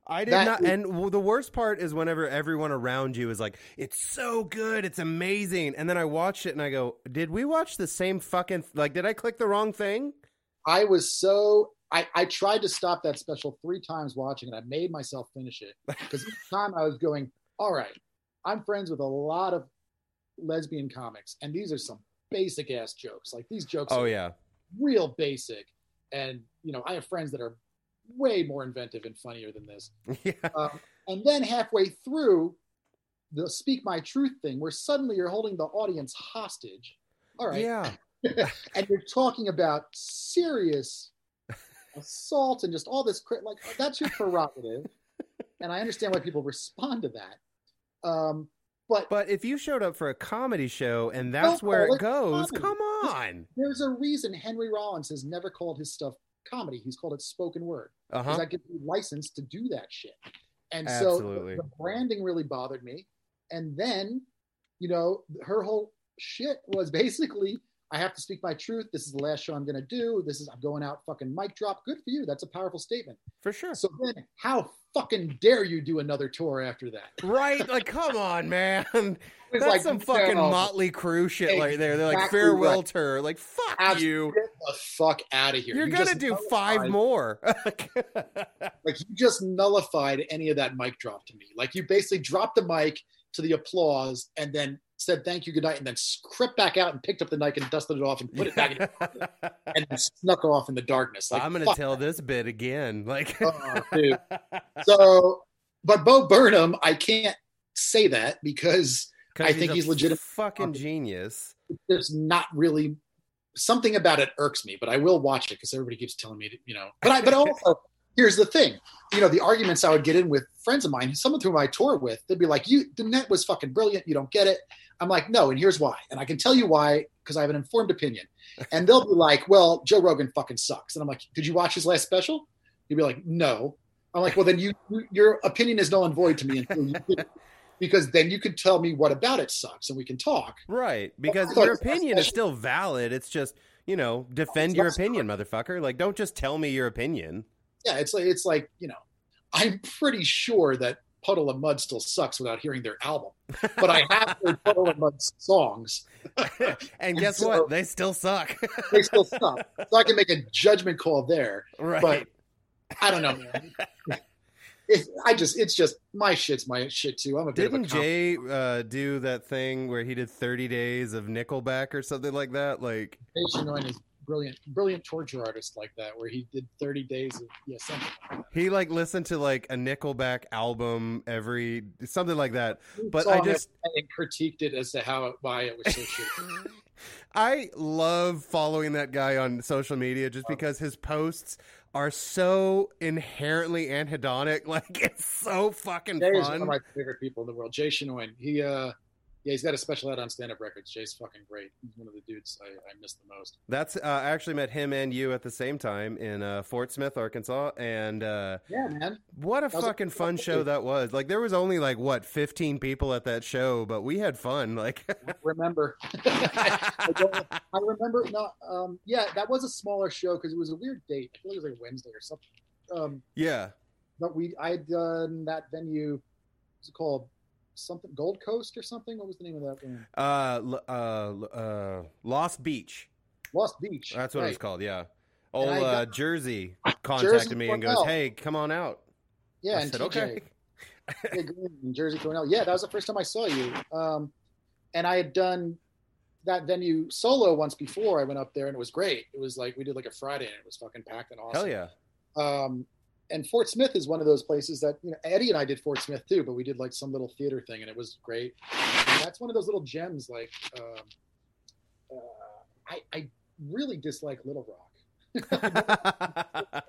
I did not, and the worst part is whenever everyone around you is like, "It's so good, it's amazing," and then I watch it and I go, "Did we watch the same fucking like? Did I click the wrong thing?" I was so I, I tried to stop that special three times watching it. I made myself finish it because each time I was going, all right, I'm friends with a lot of lesbian comics, and these are some basic ass jokes. Like these jokes oh, yeah. real basic. And, you know, I have friends that are way more inventive and funnier than this. Yeah. Um, and then halfway through the speak my truth thing, where suddenly you're holding the audience hostage. All right. Yeah. and you're talking about serious assault and just all this like that's your prerogative. And i understand why people respond to that. Um, but but if you showed up for a comedy show and that's where it goes comedy. come on. there's a reason henry rollins has never called his stuff comedy. He's called it spoken word. Because uh-huh. i get the license to do that shit. And Absolutely. so the branding really bothered me. And then you know her whole shit was basically I have to speak my truth. This is the last show I'm going to do. This is I'm going out fucking mic drop. Good for you. That's a powerful statement. For sure. So then how fucking dare you do another tour after that? Right? Like come on, man. That's like, some fucking no, Motley Crue shit exactly right there. They're like farewell right. tour. Like fuck Absolutely you. Get the fuck out of here. You're you going to do five more. like you just nullified any of that mic drop to me. Like you basically dropped the mic to the applause and then said thank you, good night, and then crept back out and picked up the knife and dusted it off and put it back in and snuck off in the darkness. Like, I'm going to tell that. this bit again. Like, oh, dude. So, but Bo Burnham, I can't say that because I think he's, he's legitimate. Fucking genius. There's not really something about it irks me, but I will watch it because everybody keeps telling me, to, you know. But I, but also, here's the thing you know the arguments i would get in with friends of mine some of whom i tour with they'd be like you Nanette was fucking brilliant you don't get it i'm like no and here's why. And i can tell you why because i have an informed opinion. And they'll be like well joe rogan fucking sucks. And i'm like did you watch his last special? You'd be like no. I'm like well then you your opinion is null and void to me because then you could tell me what about it sucks and we can talk. Right because your opinion is still valid. It's just you know defend your opinion motherfucker. Like don't just tell me your opinion. Yeah, it's like it's like you know, I'm pretty sure that Puddle of Mudd still sucks without hearing their album, but I have heard Puddle of Mudd songs. and guess so, what? They still suck. they still suck. So I can make a judgment call there. Right. But I don't know, man. It, I just, it's just my shit's my shit too. I'm a bit Didn't Jay uh, do that thing where he did 30 days of Nickelback or something like that? Like, brilliant, brilliant torture artist like that, where he did 30 days of yeah something. Like he like listened to like a Nickelback album every something like that. But I just and critiqued it as to how why it was so shitty. I love following that guy on social media just because his posts are so inherently anhedonic. Like it's so fucking Jay fun. one of my favorite people in the world. Jay Chenoin. He uh Yeah, he's got a special ad on stand up records. Jay's fucking great. He's one of the dudes I, I miss the most. That's uh, I actually met him and you at the same time in uh, Fort Smith, Arkansas, and uh, Yeah, man. what a was a fucking fun show that was. Like there was only like what fifteen people at that show, but we had fun. Like remember. I, I remember. No, um, yeah, that was a smaller show because it was a weird date. I feel like it was like Wednesday or something. Um, yeah, but we, I had done that venue. What's it called? Something Gold Coast or something. What was the name of that one? uh, uh, uh, Lost Beach. Lost Beach. That's what right. was called. Yeah. Old uh, Jersey contacted me and goes, Cornell. "Hey, come on out." Yeah, I and said, TJ. "Okay." In Jersey Cornell. Yeah, that was the first time I saw you. Um, and I had done that venue solo once before. I went up there and it was great. It was like we did like a Friday and it was fucking packed and awesome. Hell yeah. Um, and Fort Smith is one of those places that you know Eddie and I did Fort Smith too, but we did like some little theater thing and it was great. And that's one of those little gems. Like um, uh, I, I really dislike Little Rock,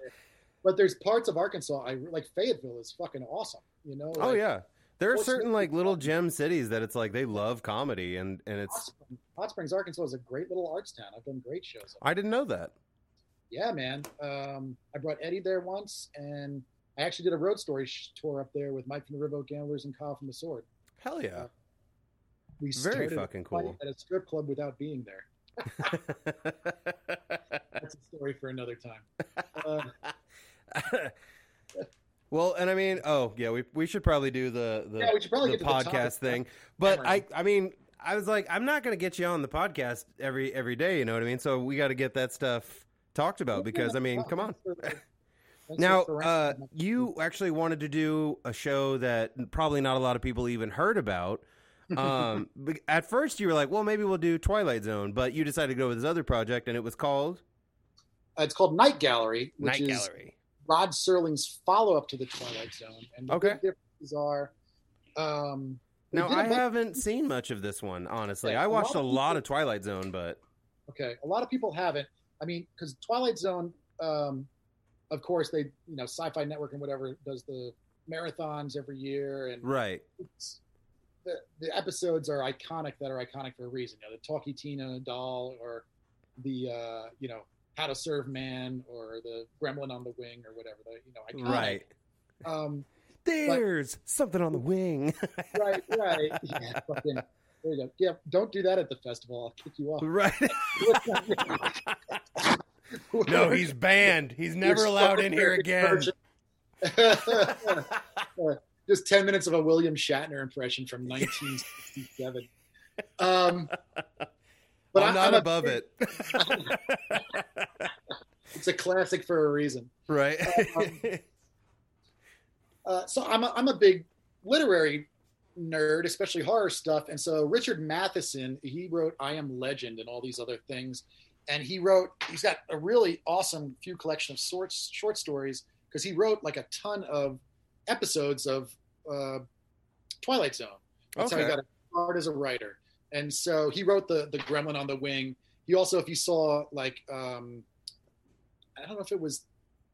but there's parts of Arkansas I like. Fayetteville is fucking awesome. You know? oh yeah. There are Fort certain Smith like little gem cities that it's like they love comedy and and Hot it's Springs, Hot Springs, Arkansas is a great little arts town. I've done great shows. up I didn't know that. Yeah, man. Um, I brought Eddie there once, and I actually did a road story sh- tour up there with Mike from the Riverboat Gamblers and Kyle from the Sword. Hell yeah. We Very started fucking cool. at a strip club without being there. That's a story for another time. Uh, well, and I mean, oh yeah, we we should probably do the the, Yeah, we should probably the to the podcast thing. But Hammer. I I mean, I was like, I'm not gonna get you on the podcast every every day. You know what I mean? So we got to get that stuff talked about because I mean, come on. thanks Now, uh, you actually wanted to do a show that probably not a lot of people even heard about. Um, at first, you were like, "Well, maybe we'll do Twilight Zone," but you decided to go with this other project, and it was called Uh, it's called Night Gallery, which Night is Gallery. Rod Serling's follow up to the Twilight Zone. And the Okay. big differences are. Um, Now, I haven't seen much of this one, honestly. Yeah, I a watched a lot of lot of Twilight Zone, but Okay, a lot of people haven't. I mean, because Twilight Zone, um, of course, they you know Sci-Fi Network and whatever does the marathons every year, and right, it's, the the episodes are iconic that are iconic for a reason. You know, the Talkie Tina doll, or the uh, you know How to Serve Man, or the Gremlin on the Wing, or whatever. The you know iconic. right. Um, There's something on the wing. right, right. Yeah, fucking. There you go. Yeah, don't do that at the festival. I'll kick you off. right. no, he's banned. He's never allowed in here again. Just 10 minutes of a William Shatner impression from 1967. Um, but I'm I- not I'm above big- it. It's a classic for a reason. right. Um, Uh, so I'm a, I'm a big literary nerd, especially horror stuff. And so Richard Matheson, he wrote I Am Legend and all these other things. And he wrote, he's got a really awesome few collection of short, short stories because he wrote like a ton of episodes of uh, Twilight Zone. That's how he Okay. got start as a writer. And so he wrote the the Gremlin on the Wing. He also, if you saw like, um, I don't know if it was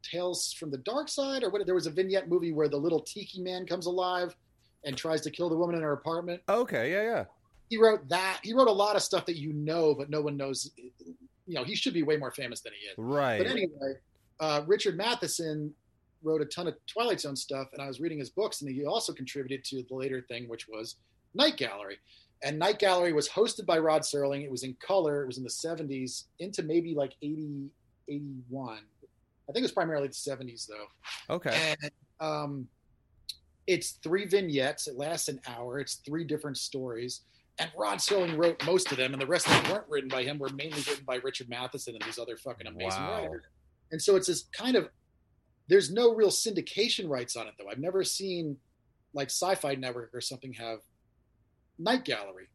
Tales from the Dark Side or what. There was a vignette movie where the little tiki man comes alive and tries to kill the woman in her apartment. okay, yeah, yeah. He wrote that. He wrote a lot of stuff that you know, but no one knows. You know, he should be way more famous than he is. Right. But anyway, uh, Richard Matheson wrote a ton of Twilight Zone stuff, and I was reading his books, and he also contributed to the later thing, which was Night Gallery. And Night Gallery was hosted by Rod Serling. It was in color. It was in the 70s into maybe like 80, 81. I think it was primarily the 70s, though. okay. And um, it's three vignettes. It lasts an hour. It's three different stories. And Rod Serling wrote most of them, and the rest of them weren't written by him. Were mainly written by Richard Matheson and these other fucking amazing Wow. writers. And so it's this kind of. There's no real syndication rights on it, though. I've never seen like Sci-Fi Network or something have Night Gallery.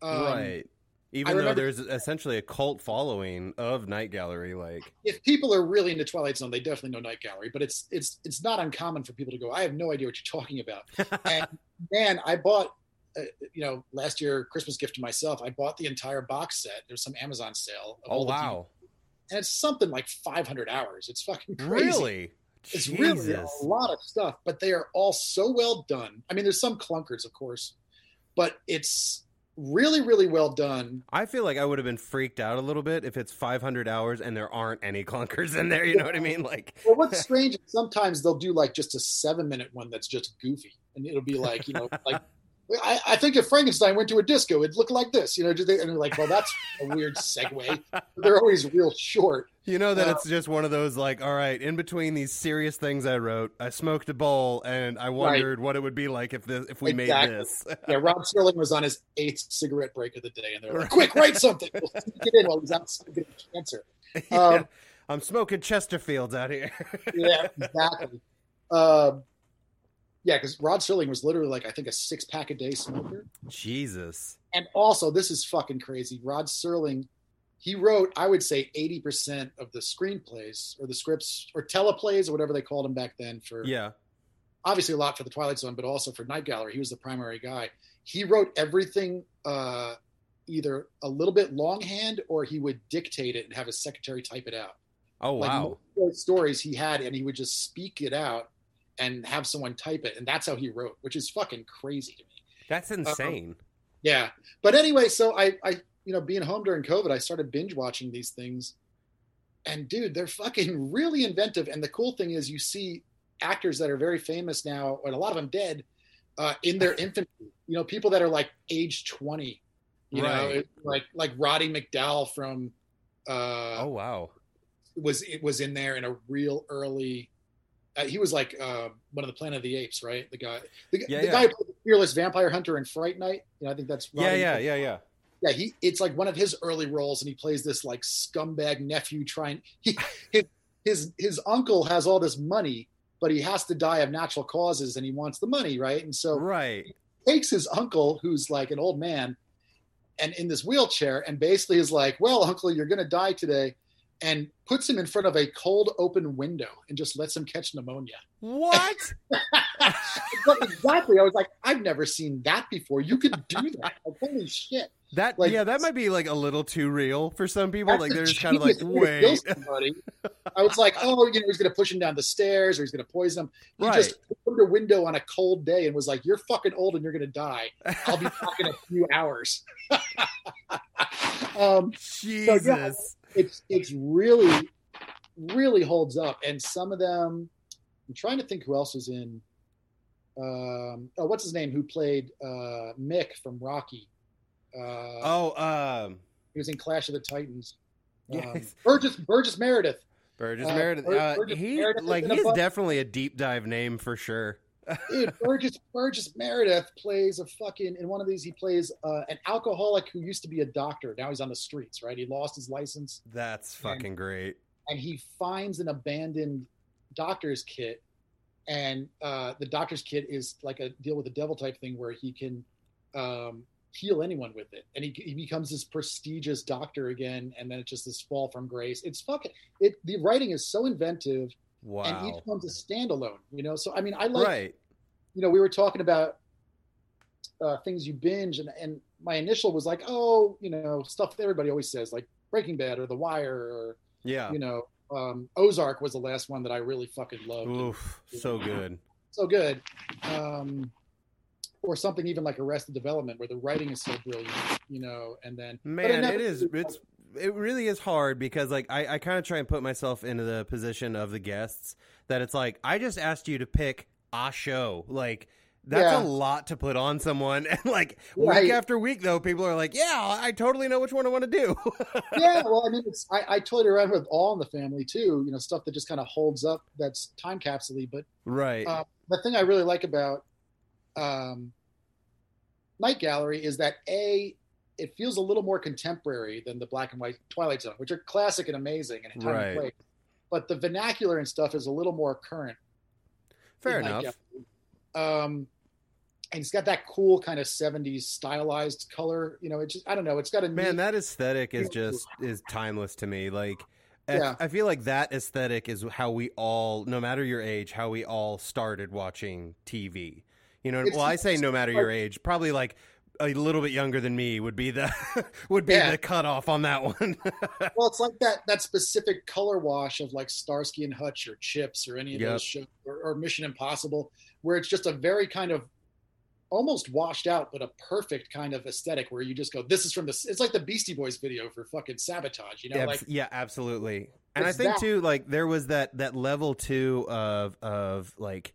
Um, right. Even though there's essentially a cult following of Night Gallery, like if people are really into Twilight Zone, they definitely know Night Gallery. But it's it's it's not uncommon for people to go, I have no idea what you're talking about. and man, I bought, uh, you know, last year Christmas gift to myself. I bought the entire box set. There's some Amazon sale. of oh wow, and it's something like 500 hours. It's fucking crazy. really? It's Jesus. really a lot of stuff, but they are all so well done. I mean, there's some clunkers, of course, but it's really, really well done. I feel like I would have been freaked out a little bit if it's 500 hours and there aren't any clunkers in there. You know what I mean? Like, Well, what's strange is sometimes they'll do like just a seven minute one that's just goofy, and it'll be like you know like. I, I think if Frankenstein went to a disco, it'd look like this, you know. And they're like, well, that's a weird segue. They're always real short. you know that Uh, it's just one of those like, all right, in between these serious things I wrote, I smoked a bowl and I wondered what it would be like if this, if we Exactly. made this. Yeah, Rod Serling was on his eighth cigarette break of the day, and they're like, "Quick, write something. We'll sneak in while he's outside getting cancer." Yeah. Um, I'm smoking Chesterfields out here. Yeah, exactly. Um, yeah, because Rod Serling was literally like I think a six pack a day smoker, Jesus. and also this is fucking crazy. Rod Serling, he wrote I would say eighty percent of the screenplays or the scripts or teleplays or whatever they called them back then for Yeah. obviously a lot for the Twilight Zone, but also for Night Gallery. He was the primary guy. He wrote everything uh, either a little bit longhand or he would dictate it and have his secretary type it out. Oh Like wow. most of the stories he had, and he would just speak it out and have someone type it, and that's how he wrote, which is fucking crazy to me. That's insane. Yeah, but anyway, so I, I, you know, being home during COVID, I started binge watching these things, and dude, they're fucking really inventive. And the cool thing is, you see actors that are very famous now, and a lot of them dead, uh, in their infancy. You know, people that are like age twenty. You know, Right. it- like like Roddy McDowall from. Uh, oh wow. was it was in there in a real early. Uh, he was like uh, one of the Planet of the Apes, right? The guy, the, Yeah, the yeah. guy the fearless vampire hunter in Fright Night. You know, I think that's Yeah, yeah, yeah, yeah. yeah. He it's like one of his early roles, and he plays this like scumbag nephew trying. He, his his his uncle has all this money, but he has to die of natural causes, and he wants the money, right? And so Right. takes his uncle, who's like an old man, and in this wheelchair, and basically is like, "Well, uncle, you're going to die today," and puts him in front of a cold open window and just lets him catch pneumonia. What? Exactly, I was like, "I've never seen that before. You could do that! Like, holy shit!" That Like- yeah, that might be like a little too real for some people. Like the they're just kind of like, wait. I was like, "Oh, you know, he's going to push him down the stairs, or he's going to poison him." He right? just opened a window on a cold day and was like, "You're fucking old and you're going to die. I'll be back in a few hours." um, Jesus. It's it's really really holds up and some of them i'm trying to think who else was in um oh what's his name who played uh mick from rocky uh Oh, um, he was in clash of the titans um, Yes. burgess burgess meredith Burgess Uh, Meredith. Uh, Burgess he Meredith like he's definitely a deep dive name for sure. Dude burgess burgess meredith plays a fucking in one of these he plays uh, an alcoholic who used to be a doctor. Now he's on the streets right? He lost his license. That's fucking great. and he finds an abandoned doctor's kit. And uh, the doctor's kit is like a deal with the devil type thing where he can um, heal anyone with it. And he, he becomes this prestigious doctor again. And then it's just this fall from grace. It's fucking it the writing is so inventive and each one's a standalone you know so i mean i like right. you know we were talking about uh, things you binge and, and my initial was like oh you know stuff that everybody always says like breaking bad or the wire or Yeah. you know, um, Ozark was the last one that I really fucking loved. Oof. So good. So good. Um, or something even like Arrested Development, where the writing is so brilliant, you know, and then Man, never- it is. It's it really is hard because like I, I kind of try and put myself into the position of the guests that it's like I just asked you to pick a show like. That's Yeah. a lot to put on someone, and like Right. week after week, though, people are like, "Yeah, I totally know which one I want to do." yeah, well, I mean, it's I, I toyed around with All in the Family too, you know, stuff that just kind of holds up. That's time capsule but right? uh, the thing I really like about um, Night Gallery is that a it feels a little more contemporary than the black and white Twilight Zone, which are classic and amazing and time Right. and place. But the vernacular and stuff is a little more current. Fair enough. Um, and it's got that cool kind of '70s stylized color. You know, it just I don't know. It's got a Man, neat- that aesthetic is just is timeless to me. Like, I- Yeah. I feel like that aesthetic is how we all, no matter your age, how we all started watching TV. You know, It's well, I say no matter your age, probably like a little bit younger than me would be the would be Yeah. the cutoff on that one. well, it's like that that specific color wash of like Starsky and Hutch or Chips or any of Yep. those shows or, or Mission Impossible, where it's just a very kind of almost washed out, but a perfect kind of aesthetic where you just go, "This is from the." It's like the Beastie Boys video for fucking sabotage, you know? Abs- like yeah, absolutely. And I think that. too, like there was that that level two of of like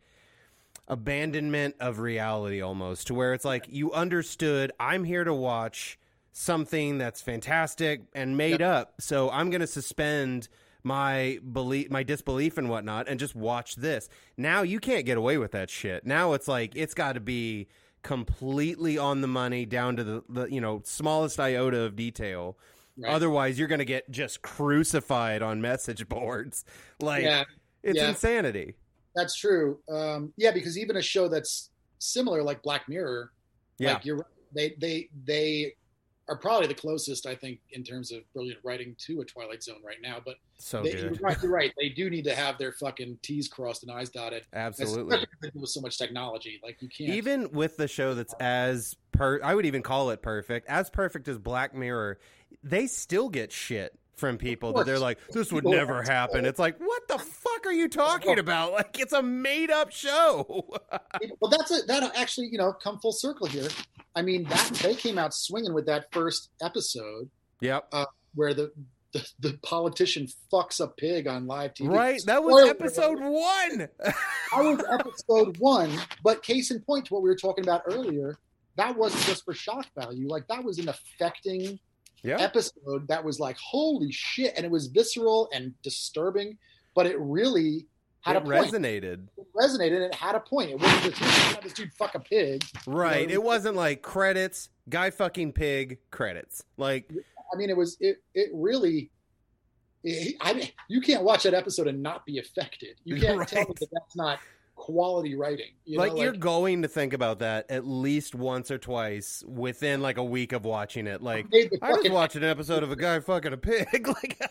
abandonment of reality almost to where it's like you understood I'm here to watch something that's fantastic and made up, so I'm going to suspend my belief, my disbelief and whatnot, and just watch this. Now you can't get away with that shit. Now it's like it's got to be completely on the money, down to the, the you know smallest iota of detail. Right. Otherwise, you're going to get just crucified on message boards. Like yeah, it's yeah. insanity. That's true. Um, yeah, because even a show that's similar, like Black Mirror, Yeah, like you're they they they are probably the closest I think in terms of brilliant writing to a Twilight Zone right now. But so they, you're right, you're right. They do need to have their fucking T's crossed and I's dotted. Absolutely. With so much technology, like you can't. Even with the show that's as per, I would even call it perfect, as perfect as Black Mirror, they still get shit from people that they're like, this would never happen. It's like, what the fuck are you talking about? Like, it's a made up show. well, that's a, that actually you know come full circle here. I mean that they came out swinging with that first episode yep. Uh, where the the, the politician fucks a pig on live TV. Right. That was Spoiler episode alert. one. That was episode one. But case in point to what we were talking about earlier, that wasn't just for shock value. Like that was an affecting yeah. episode that was like holy shit, and it was visceral and disturbing, but it really had It a point. resonated. It resonated and it had a point. It wasn't just this dude fuck a pig. Right. know, It wasn't like credits, guy fucking pig, credits. Like, I mean, it was it it really. It, I you can't watch that episode and not be affected. You can't tell me that that's not quality writing. You like know, you're going to think about that at least once or twice within like a week of watching it. Like the I was watching an episode of a guy fucking a pig. like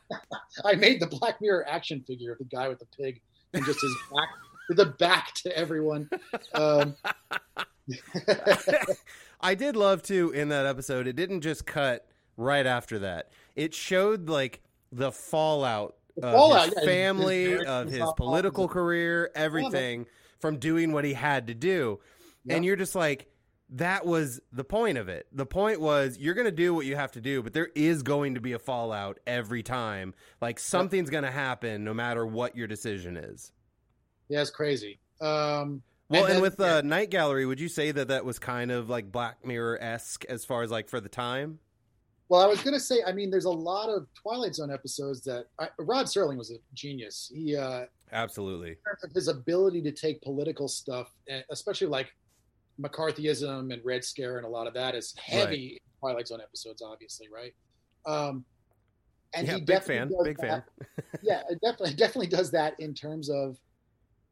I made the Black Mirror action figure of the guy with the pig and just his back with the back to everyone. Um, I did love too in that episode. It didn't just cut right after that. It showed like the fallout of fallout, his yeah, family, his of his political possible. career, everything from doing what he had to do. And you're just like that was the point of it. The point was you're going to do what you have to do, but there is going to be a fallout every time. Like something's going to happen no matter what your decision is. yeah, it's crazy. Um, Well, and, then- with yeah. uh, Night Gallery, would you say that that was kind of like Black Mirror esque as far as like for the time? Well, I was going to say, I mean, there's a lot of Twilight Zone episodes that I, Rod Serling was a genius. He, uh, Absolutely. in terms of his ability to take political stuff, eh, especially like McCarthyism and Red Scare and a lot of that is heavy in Twilight Zone episodes, obviously, right? Um, and yeah, he big definitely fan. Big fan. yeah, it definitely definitely does that in terms of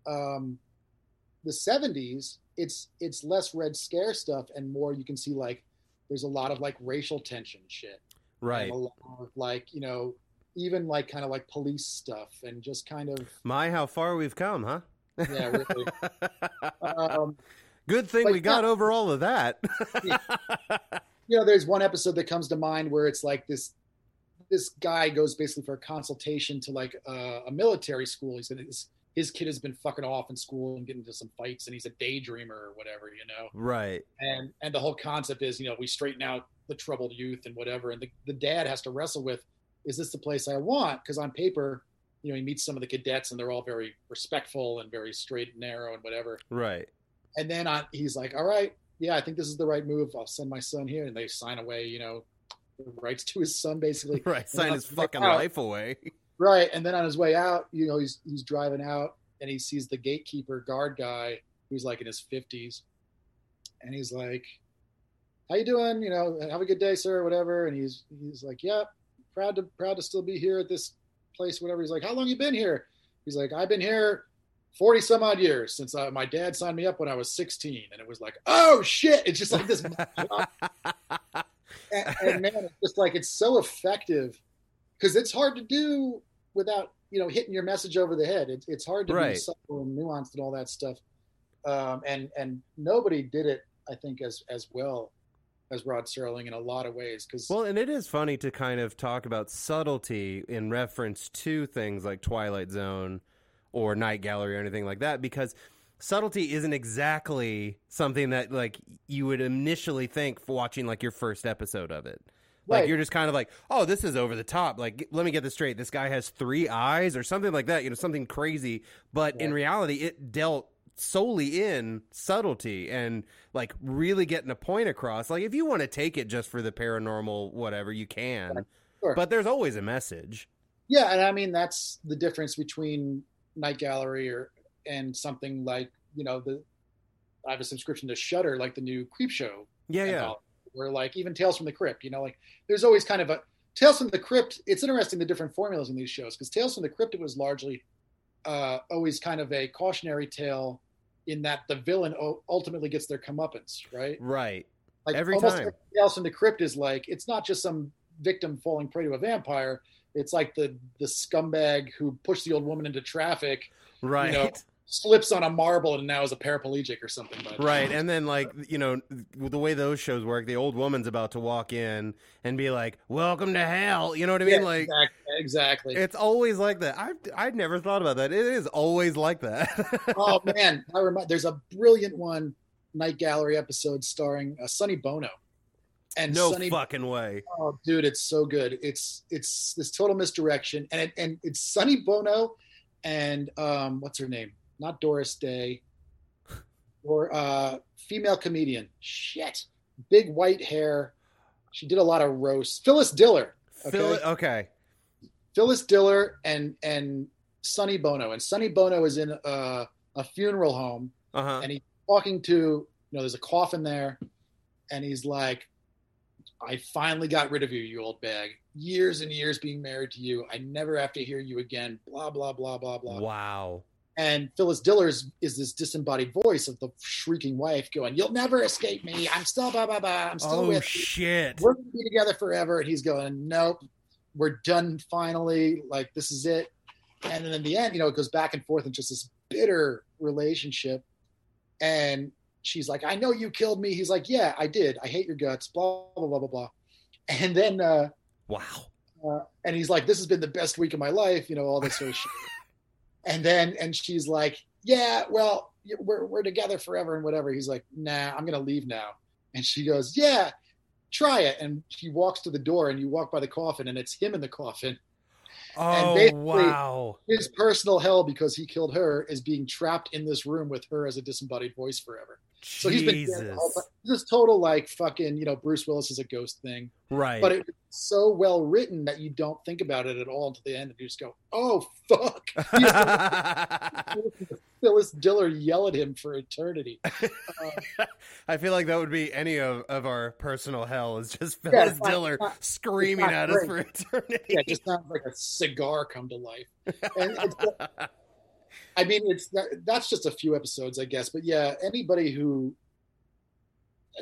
um, the '70s. It's it's less Red Scare stuff and more you can see like there's a lot of like racial tension shit Right. and a lot of like you know even like kind of like police stuff and just kind of My, how far we've come, huh? yeah really um, Good thing we got yeah. over all of that. you know there's one episode that comes to mind where it's like this this guy goes basically for a consultation to like uh, a military school he said his, his kid has been fucking off in school and getting into some fights and he's a daydreamer or whatever you know right. and and the whole concept is you know we straighten out the troubled youth and whatever and the, the dad has to wrestle with is this the place i want because on paper you know he meets some of the cadets and they're all very respectful and very straight and narrow and whatever Right. and then on, he's like, "All right, yeah, I think this is the right move. I'll send my son here." And they sign away, you know, rights to his son, basically. Right. Sign his fucking life away. Right. And then on his way out, you know, he's he's driving out and he sees the gatekeeper guard guy who's like in his fifties, and he's like, "How you doing? You know, have a good day, sir. Whatever." And he's he's like, "Yeah, proud to proud to still be here at this place. Whatever." He's like, "How long you been here?" He's like, "I've been here." 40 some odd years since uh, my dad signed me up when I was 16. And it was like, oh shit. It's just like this. and, and man, it's just like it's so effective because it's hard to do without you know hitting your message over the head. It's it's hard to be subtle and nuanced and all that stuff. Um, and and nobody did it, I think, as as well as Rod Serling in a lot of ways. Because Well, and it is funny to kind of talk about subtlety in reference to things like Twilight Zone or Night Gallery or anything like that because subtlety isn't exactly something that like you would initially think for watching like your first episode of it. Like Right. you're just kind of like, oh, this is over the top. Like, let me get this straight. This guy has three eyes or something like that. You know, something crazy. But in reality, it dealt solely in subtlety and like really getting a point across. Like, if you want to take it just for the paranormal, whatever, you can. Sure. But there's always a message. Yeah, and I mean that's the difference between Night Gallery or and something like you know the I have a subscription to Shudder, like the new Creepshow, Yeah, yeah. anthology, where like even Tales from the Crypt, you know, like there's always kind of a Tales from the Crypt. It's interesting the different formulas in these shows because Tales from the Crypt it was largely uh, always kind of a cautionary tale in that the villain o- ultimately gets their comeuppance, right? Right. Like Every almost time. everything else in the crypt is like it's not just some victim falling prey to a vampire. It's like the the scumbag who pushed the old woman into traffic, Right. know, slips on a marble, and now is a paraplegic or something. But Right, and then like you know the way those shows work, the old woman's about to walk in and be like, "Welcome to hell." You know what I mean? Yeah, like exactly, exactly. it's always like that. I I'd never thought about that. It is always like that. oh man, I remind. There's a brilliant one night gallery episode starring uh, Sonny Bono, and no Sonny fucking way. Oh, dude, it's so good. It's it's this total misdirection, and it, and it's Sonny Bono, and um, what's her name? Not Doris Day, or uh, female comedian. Shit, big white hair. She did a lot of roasts. Phyllis Diller. Phil, Okay. okay. Phyllis Diller and and Sonny Bono, and Sonny Bono is in a, a funeral home, Uh huh. and he's talking to you know there's a coffin there and he's like i finally got rid of you you old bag years and years being married to you i never have to hear you again blah blah blah blah blah Wow. And phyllis diller is, is this disembodied voice of the shrieking wife going you'll never escape me. I'm still blah blah blah. I'm still Oh with you. shit. we're gonna be together forever. And he's going nope. We're done finally. Like this is it. And then in the end you know it goes back and forth in just this bitter relationship. And she's like i know you killed me. He's like yeah i did. I hate your guts. Blah blah blah blah blah. And then uh, Wow. uh and he's like this has been the best week of my life you know all this sort of shit and then and she's like yeah well we're, we're together forever and whatever. He's like nah i'm gonna leave now. And she goes yeah try it. And she walks to the door and you walk by the coffin and it's him in the coffin. Oh basically- wow. his personal hell because he killed her is being trapped in this room with her as a disembodied voice forever so he's been dead the whole Jesus. time. this total like fucking you know bruce willis is a ghost thing Right. but it's so well written that you don't think about it at all until the end and you just go oh fuck phyllis diller yell at him for eternity uh, I feel like that would be any of, of our personal hell is just Yeah, Phyllis not- Diller not- screaming at not us for eternity. yeah it just sounds like a cigar come to life and it's, I mean, it's that, that's just a few episodes, I guess. But yeah, anybody who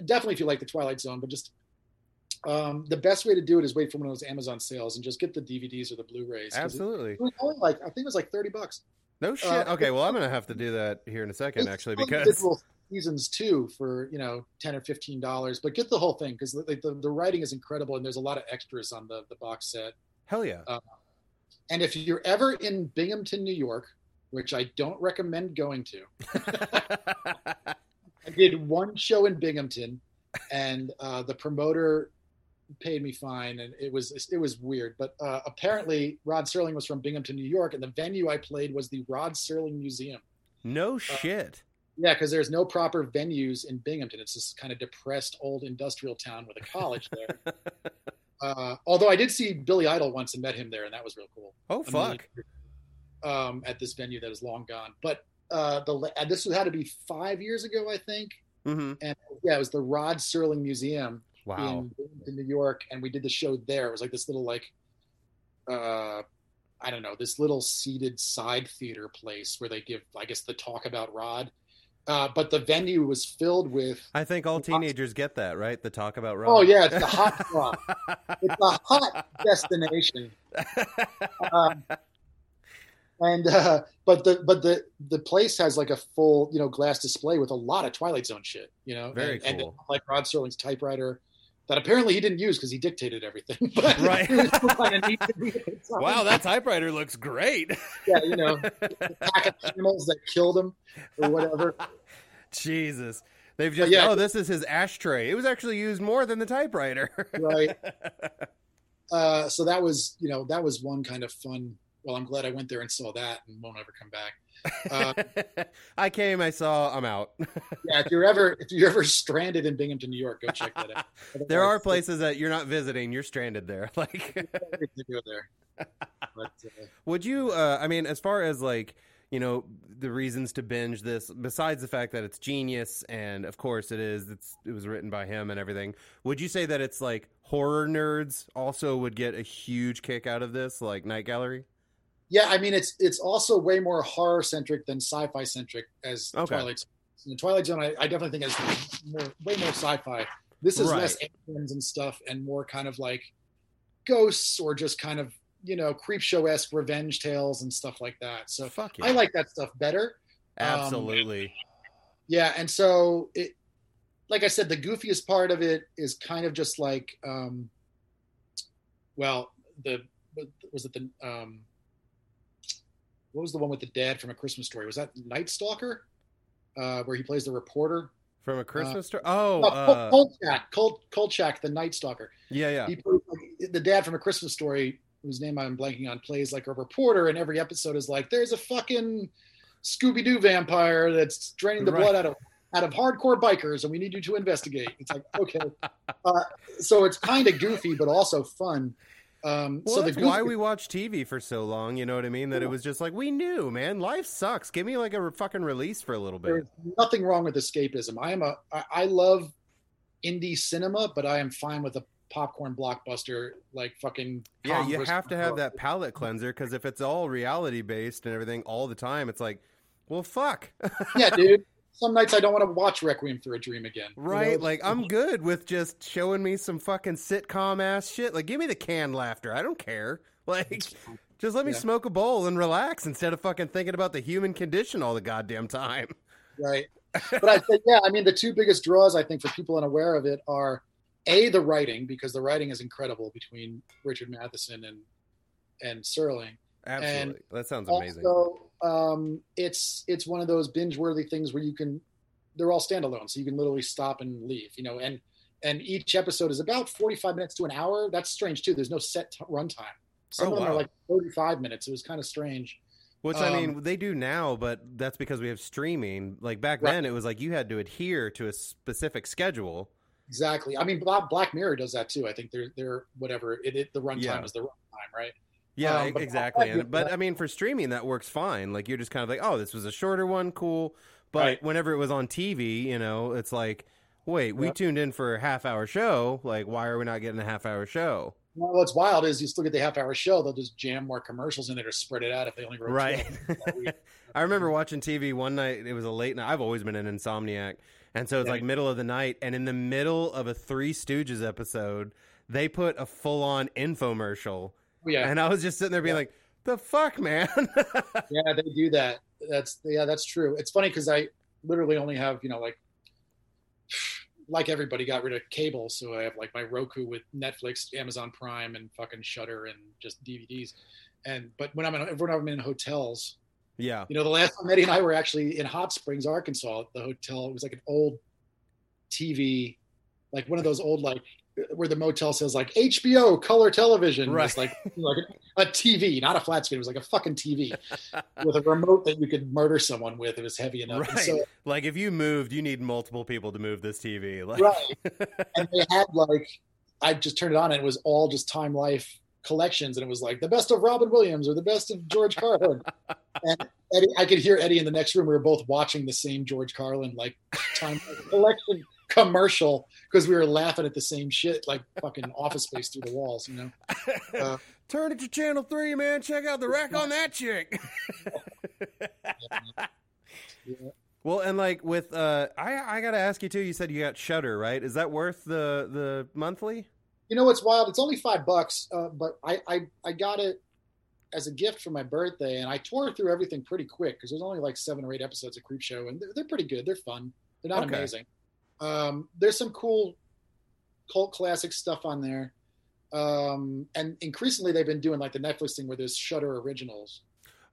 definitely if you like the Twilight Zone, but just um, the best way to do it is wait for one of those Amazon sales and just get the DVDs or the Blu-rays. Absolutely. It was only like I think it was like thirty bucks. No shit. Uh, okay, well, I'm gonna have to do that here in a second, actually, because seasons too for you know ten or fifteen dollars. But get the whole thing because the, the the writing is incredible and there's a lot of extras on the the box set. hell yeah. And if you're ever in Binghamton, New York, which I don't recommend going to, I did one show in Binghamton, and uh, the promoter paid me fine, and it was it was weird. But uh, apparently, Rod Serling was from Binghamton, New York, and the venue I played was the Rod Serling Museum. no shit. Yeah, because there's no proper venues in Binghamton. It's this kind of depressed old industrial town with a college there. uh, although I did see Billy Idol once and met him there, and that was real cool. Oh I mean, fuck. Um, at this venue that is long gone. But uh, the this had to be five years ago, I think. hmm And yeah, it was the Rod Serling Museum Wow. in, in New York, and we did the show there. It was like this little like, uh, I don't know, this little seated side theater place where they give, I guess, the talk about Rod. Uh, but the venue was filled with. I think all teenagers get that, right? The talk about Rod. Oh yeah, it's the hot spot. It's a hot destination. Um, and uh, but the but the the place has like a full you know glass display with a lot of Twilight Zone shit. You know, Very and, cool. and like Rod Serling's typewriter. that apparently he didn't use because he dictated everything. But Right. it was still kinda neat to read it. So, wow, that typewriter looks great. yeah, you know, the pack of camels that killed him or whatever. Jesus. They've just yeah. oh, this is his ashtray. It was actually used more than the typewriter. Right. Uh, so that was, you know, that was one kind of fun. Well, I'm glad I went there and saw that and won't ever come back. Uh, I came, I saw, I'm out. yeah, if you're ever if you're ever stranded in Binghamton, New York, go check that out. there are places that you're not visiting, you're stranded there. Like go there. But, uh, Would you? Uh, I mean, as far as like you know, the reasons to binge this, besides the fact that it's genius, and of course it is, it's it was written by him and everything. Would you say that it's like horror nerds also would get a huge kick out of this, like Night Gallery? Yeah, I mean, it's it's also way more horror centric than sci-fi centric as Okay. Twilight. Zone. The Twilight Zone, I, I definitely think has more, way more sci-fi. This is Right. less aliens and stuff, and more kind of like ghosts or just kind of you know creep show esque revenge tales and stuff like that. So Fuck yeah, I like that stuff better. absolutely. Yeah, and so it, like I said, the goofiest part of it is kind of just like, um, well, the was it the um, what was the one with the dad from A Christmas Story? Was that Night Stalker, uh, where he plays the reporter? From a Christmas story. Oh, No, uh, Kolchak, Col- Kolchak, the Night Stalker. yeah, yeah. He plays like, the dad from A Christmas Story, whose name I'm blanking on, plays like a reporter, and every episode is like, "There's a fucking Scooby Doo vampire that's draining the Right. blood out of out of hardcore bikers, and we need you to investigate." It's like, okay, uh, so it's kind of goofy, but also fun. Um, Well, so that's goofy, why we watched TV for so long. You know what I mean? That it was just like we knew, man. Life sucks. Give me like a re- fucking release for a little bit. there's nothing wrong with escapism. I am a I, I love indie cinema, but I am fine with a popcorn blockbuster like fucking. Yeah, you have to have that palate cleanser because if it's all reality based and everything all the time, it's like, well, fuck, yeah, dude. Some nights I don't want to watch Requiem for a Dream again. You know, right? Like I'm good with just showing me some fucking sitcom ass shit. Like, give me the canned laughter. I don't care. Like, just let me Yeah. smoke a bowl and relax instead of fucking thinking about the human condition all the goddamn time. right. But I think, yeah, I mean, the two biggest draws I think for people unaware of it are a the writing because the writing is incredible between Richard Matheson and and Serling. Absolutely, that sounds amazing. Also, um, it's it's one of those binge worthy things where you can they're all standalone, so you can literally stop and leave. You know, and and each episode is about forty five minutes to an hour. That's strange too. There's no set t- runtime. Some Oh, of them wow. are like thirty five minutes. It was kind of strange. Which I Um, mean, they do now, but that's because we have streaming. Like back Right. then, it was like you had to adhere to a specific schedule. Exactly. I mean, Black, Black Mirror does that too. I think they're they're whatever it, it the runtime Yeah. is the runtime, right? Yeah, Um, but- exactly. but. I mean, for streaming, that works fine. Like you're just kind of like, oh, this was a shorter one, cool. But Right. whenever it was on TV, you know, it's like, wait, we Yep. tuned in for a half hour show. Like, why are we not getting a half hour show? Well, what's wild is you still get the half hour show. They'll just jam more commercials in there to spread it out if they only wrote Right. I remember watching TV one night. It was a late night. I've always been an insomniac, and so it's Yeah. like middle of the night. And in the middle of a Three Stooges episode, they put a full on infomercial, yeah, and I was just sitting there being Yeah. like, "The fuck, man!" yeah, they do that. That's yeah, that's true. It's funny because I literally only have you know like like everybody got rid of cable, so I have like my Roku with Netflix, Amazon Prime, and fucking Shudder and just DVDs. And but when I'm in, when I'm in hotels, yeah, You know, the last time Eddie and I were actually in Hot Springs, Arkansas, the hotel, it was like an old TV, like one of those old, like where the motel says like HBO color television. Right. It's like, like a, a TV, not a flat screen. It was like a fucking TV with a remote that you could murder someone with. It was heavy enough. Right. so, like if you moved, you need multiple people to move this TV. Like, right. And they had like, I just turned it on and it was all just Time Life collections. And it was like the best of Robin Williams or the best of George Carlin. and Eddie, I could hear Eddie in the next room. We were both watching the same George Carlin like Time Life collection commercial because we were laughing at the same shit like fucking office space through the walls, you know? Uh, Turn it to channel three, man. Check out the rack on that chick. yeah. Well, and like with uh I I got to ask you too. You said you got Shudder, right? Is that worth the the monthly? You know what's wild? It's only five bucks, uh, but I, I I got it as a gift for my birthday, and I tore through everything pretty quick because there's only like seven or eight episodes of Creepshow, and they're, they're pretty good. They're fun. They're not Okay. amazing. Um, there's some cool cult classic stuff on there. Um, and increasingly they've been doing like the Netflix thing where there's Shudder originals.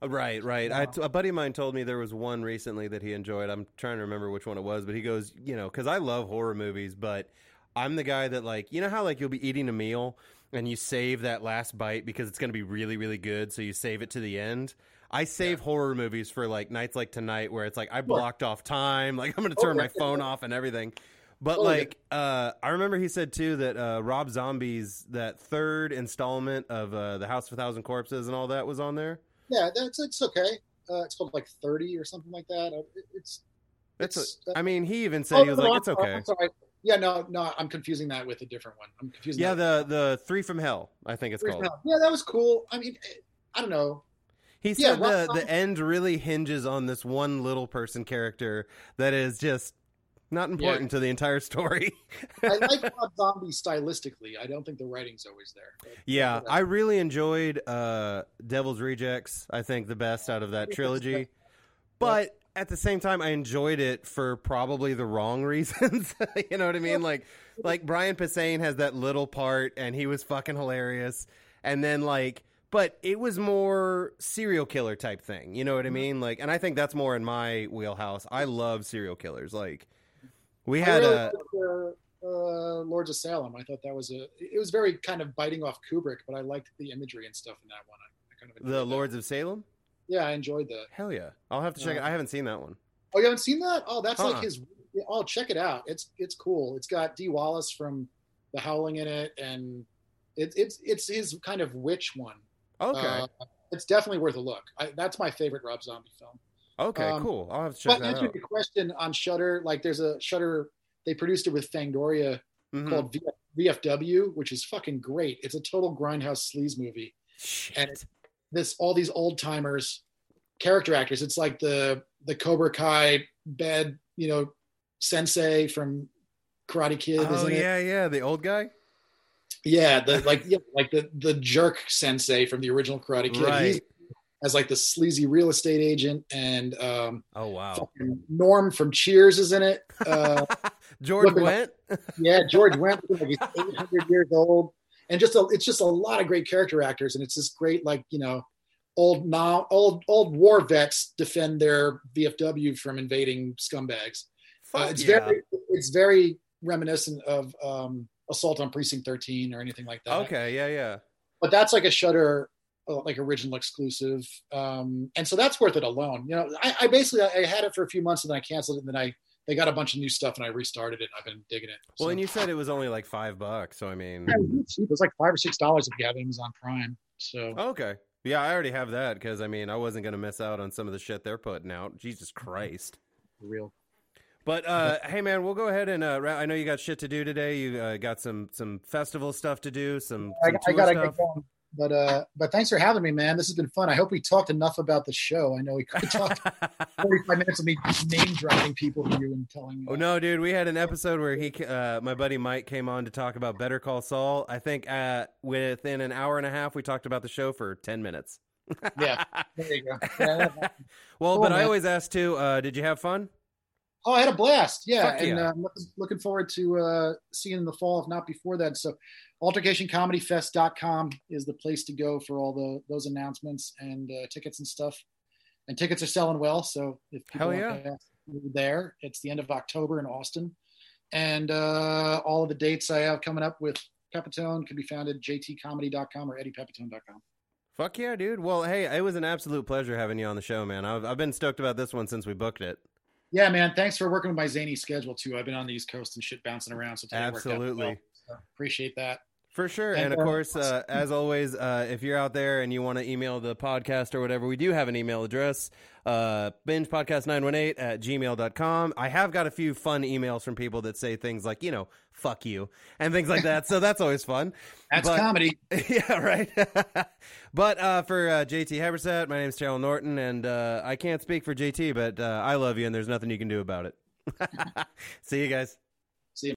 Uh, Right, right. Yeah. I, a buddy of mine told me there was one recently that he enjoyed. I'm trying to remember which one it was, but he goes, you know, because I love horror movies, but I'm the guy that like, you know how like you'll be eating a meal and you save that last bite because it's going to be really, really good, so you save it to the end. I save horror movies for like nights like tonight where it's like I blocked off time, like I'm going to turn Oh, my phone off and everything. But Oh, yeah. like, uh, I remember he said too that uh, Rob Zombie's that third installment of uh, the House of a Thousand Corpses and all that was on there. Yeah, that's it's okay. Uh, it's called like 30 or something like that. Uh, it- It's That's. It's- a, I mean, he even said he was Oh, no, like, I'm "It's okay." Yeah, no, no, I'm confusing that with a different one. I'm confusing. Yeah, the the three from hell, I think it's with- called. Yeah, that was cool. I mean, I don't know. He said Rob the the end really hinges on this one little person character that is just not important to the entire story. I like Rob Zombie stylistically. I don't think the writing's always there. But- yeah, I really enjoyed uh, Devil's Rejects. I think the best out of that trilogy, but at the same time, I enjoyed it for probably the wrong reasons. you know what I mean? Like, like Brian Posehn has that little part, and he was fucking hilarious. And then like, but it was more serial killer type thing. You know what I Mhm. mean? Like, and I think that's more in my wheelhouse. I love serial killers. Like, we I had really a liked, uh, uh, Lords of Salem. I thought that was a. It was very kind of biting off Kubrick, but I liked the imagery and stuff in that one. I, I kind of the that. Lords of Salem. Yeah, I enjoyed that. Hell yeah! I'll have to check it. Uh, I haven't seen that one. Oh, you haven't seen that? Oh, that's Uh-uh. like his. Oh, check it out. It's it's cool. It's got Dee Wallace from The Howling in it, and it's it's it's his kind of witch one. Okay. Uh, it's definitely worth a look. I, that's my favorite Rob Zombie film. okay. um, cool. I'll have to check But that out. question on Shudder, like there's a Shudder. They produced it with Fangoria Mhm. called VFW, which is fucking great. It's a total grindhouse sleaze movie. Shit. and This all these old timers, character actors. It's like the the Cobra Kai bed, you know, sensei from Karate Kid. oh isn't it? yeah, yeah. The old guy. Yeah, the like yeah, like the the jerk sensei from the original Karate Kid. Right. He's as like the sleazy real estate agent, and um, Oh wow. Norm from Cheers is in it. Uh, George Wendt. yeah, George Wendt like he's 800 years old, and just a, it's just a lot of great character actors, and it's this great like you know old now old old war vets defend their VFW from invading scumbags. Uh, it's yeah. very it's very reminiscent of um, Assault on Precinct 13 or anything like that. Okay. Yeah. Yeah. but that's like a Shudder uh, like original exclusive, um, and so that's worth it alone. You know, I, I basically I had it for a few months and then I canceled it, and then I they got a bunch of new stuff and I restarted it. and I've been digging it. Well, So- and you said it was only like five bucks, so I mean, Yeah, it's cheap. It was like five or six dollars if you have Amazon Prime. So okay. Yeah, I already have that because I mean, I wasn't gonna miss out on some of the shit they're putting out. Jesus Christ. for real. But uh, hey, man, we'll go ahead and uh, I know you got shit to do today. You uh, got some some festival stuff to do. Some, I, some I tour gotta stuff. get going. But uh, but thanks for having me, man. This has been fun. I hope we talked enough about the show. I know we could talk 45 minutes of me name dropping people to you and telling. Oh no, dude! We had an episode where he, uh, my buddy Mike, came on to talk about Better Call Saul. I think uh, within an hour and a half, we talked about the show for ten minutes. Yeah, there you go. Yeah, well, Cool, but I always ask too. Uh, did you have fun? Oh, I had a blast. Yeah, Fuck and yeah. uh, looking, looking forward to uh, seeing in the fall, if not before that. So, altercationcomedyfest.com is the place to go for all the those announcements and uh, tickets and stuff. And tickets are selling well. So if people Hell to ask, there, it's the end of October in Austin, and uh, all of the dates I have coming up with Pepitone can be found at jtcomedy.com or eddiepepitone.com. Fuck yeah, dude. Well, hey, it was an absolute pleasure having you on the show, man. I've, I've been stoked about this one since we booked it. Yeah, man. Thanks for working with my zany schedule too. I've been on the East Coast and shit bouncing around, so today worked out Absolutely. well. So, appreciate that. For sure. And, And of uh, course, uh, as always, uh, if you're out there and you want to email the podcast or whatever, we do have an email address, uh, bingepodcast918 at gmail.com. I have got a few fun emails from people that say things like, you know, fuck you and things like that. so that's always fun. That's But- comedy. yeah, right. but uh, for uh, JT Habersaat, my name's Terrell Norton, and uh, I can't speak for JT, but uh, I love you, and there's nothing you can do about it. See you guys.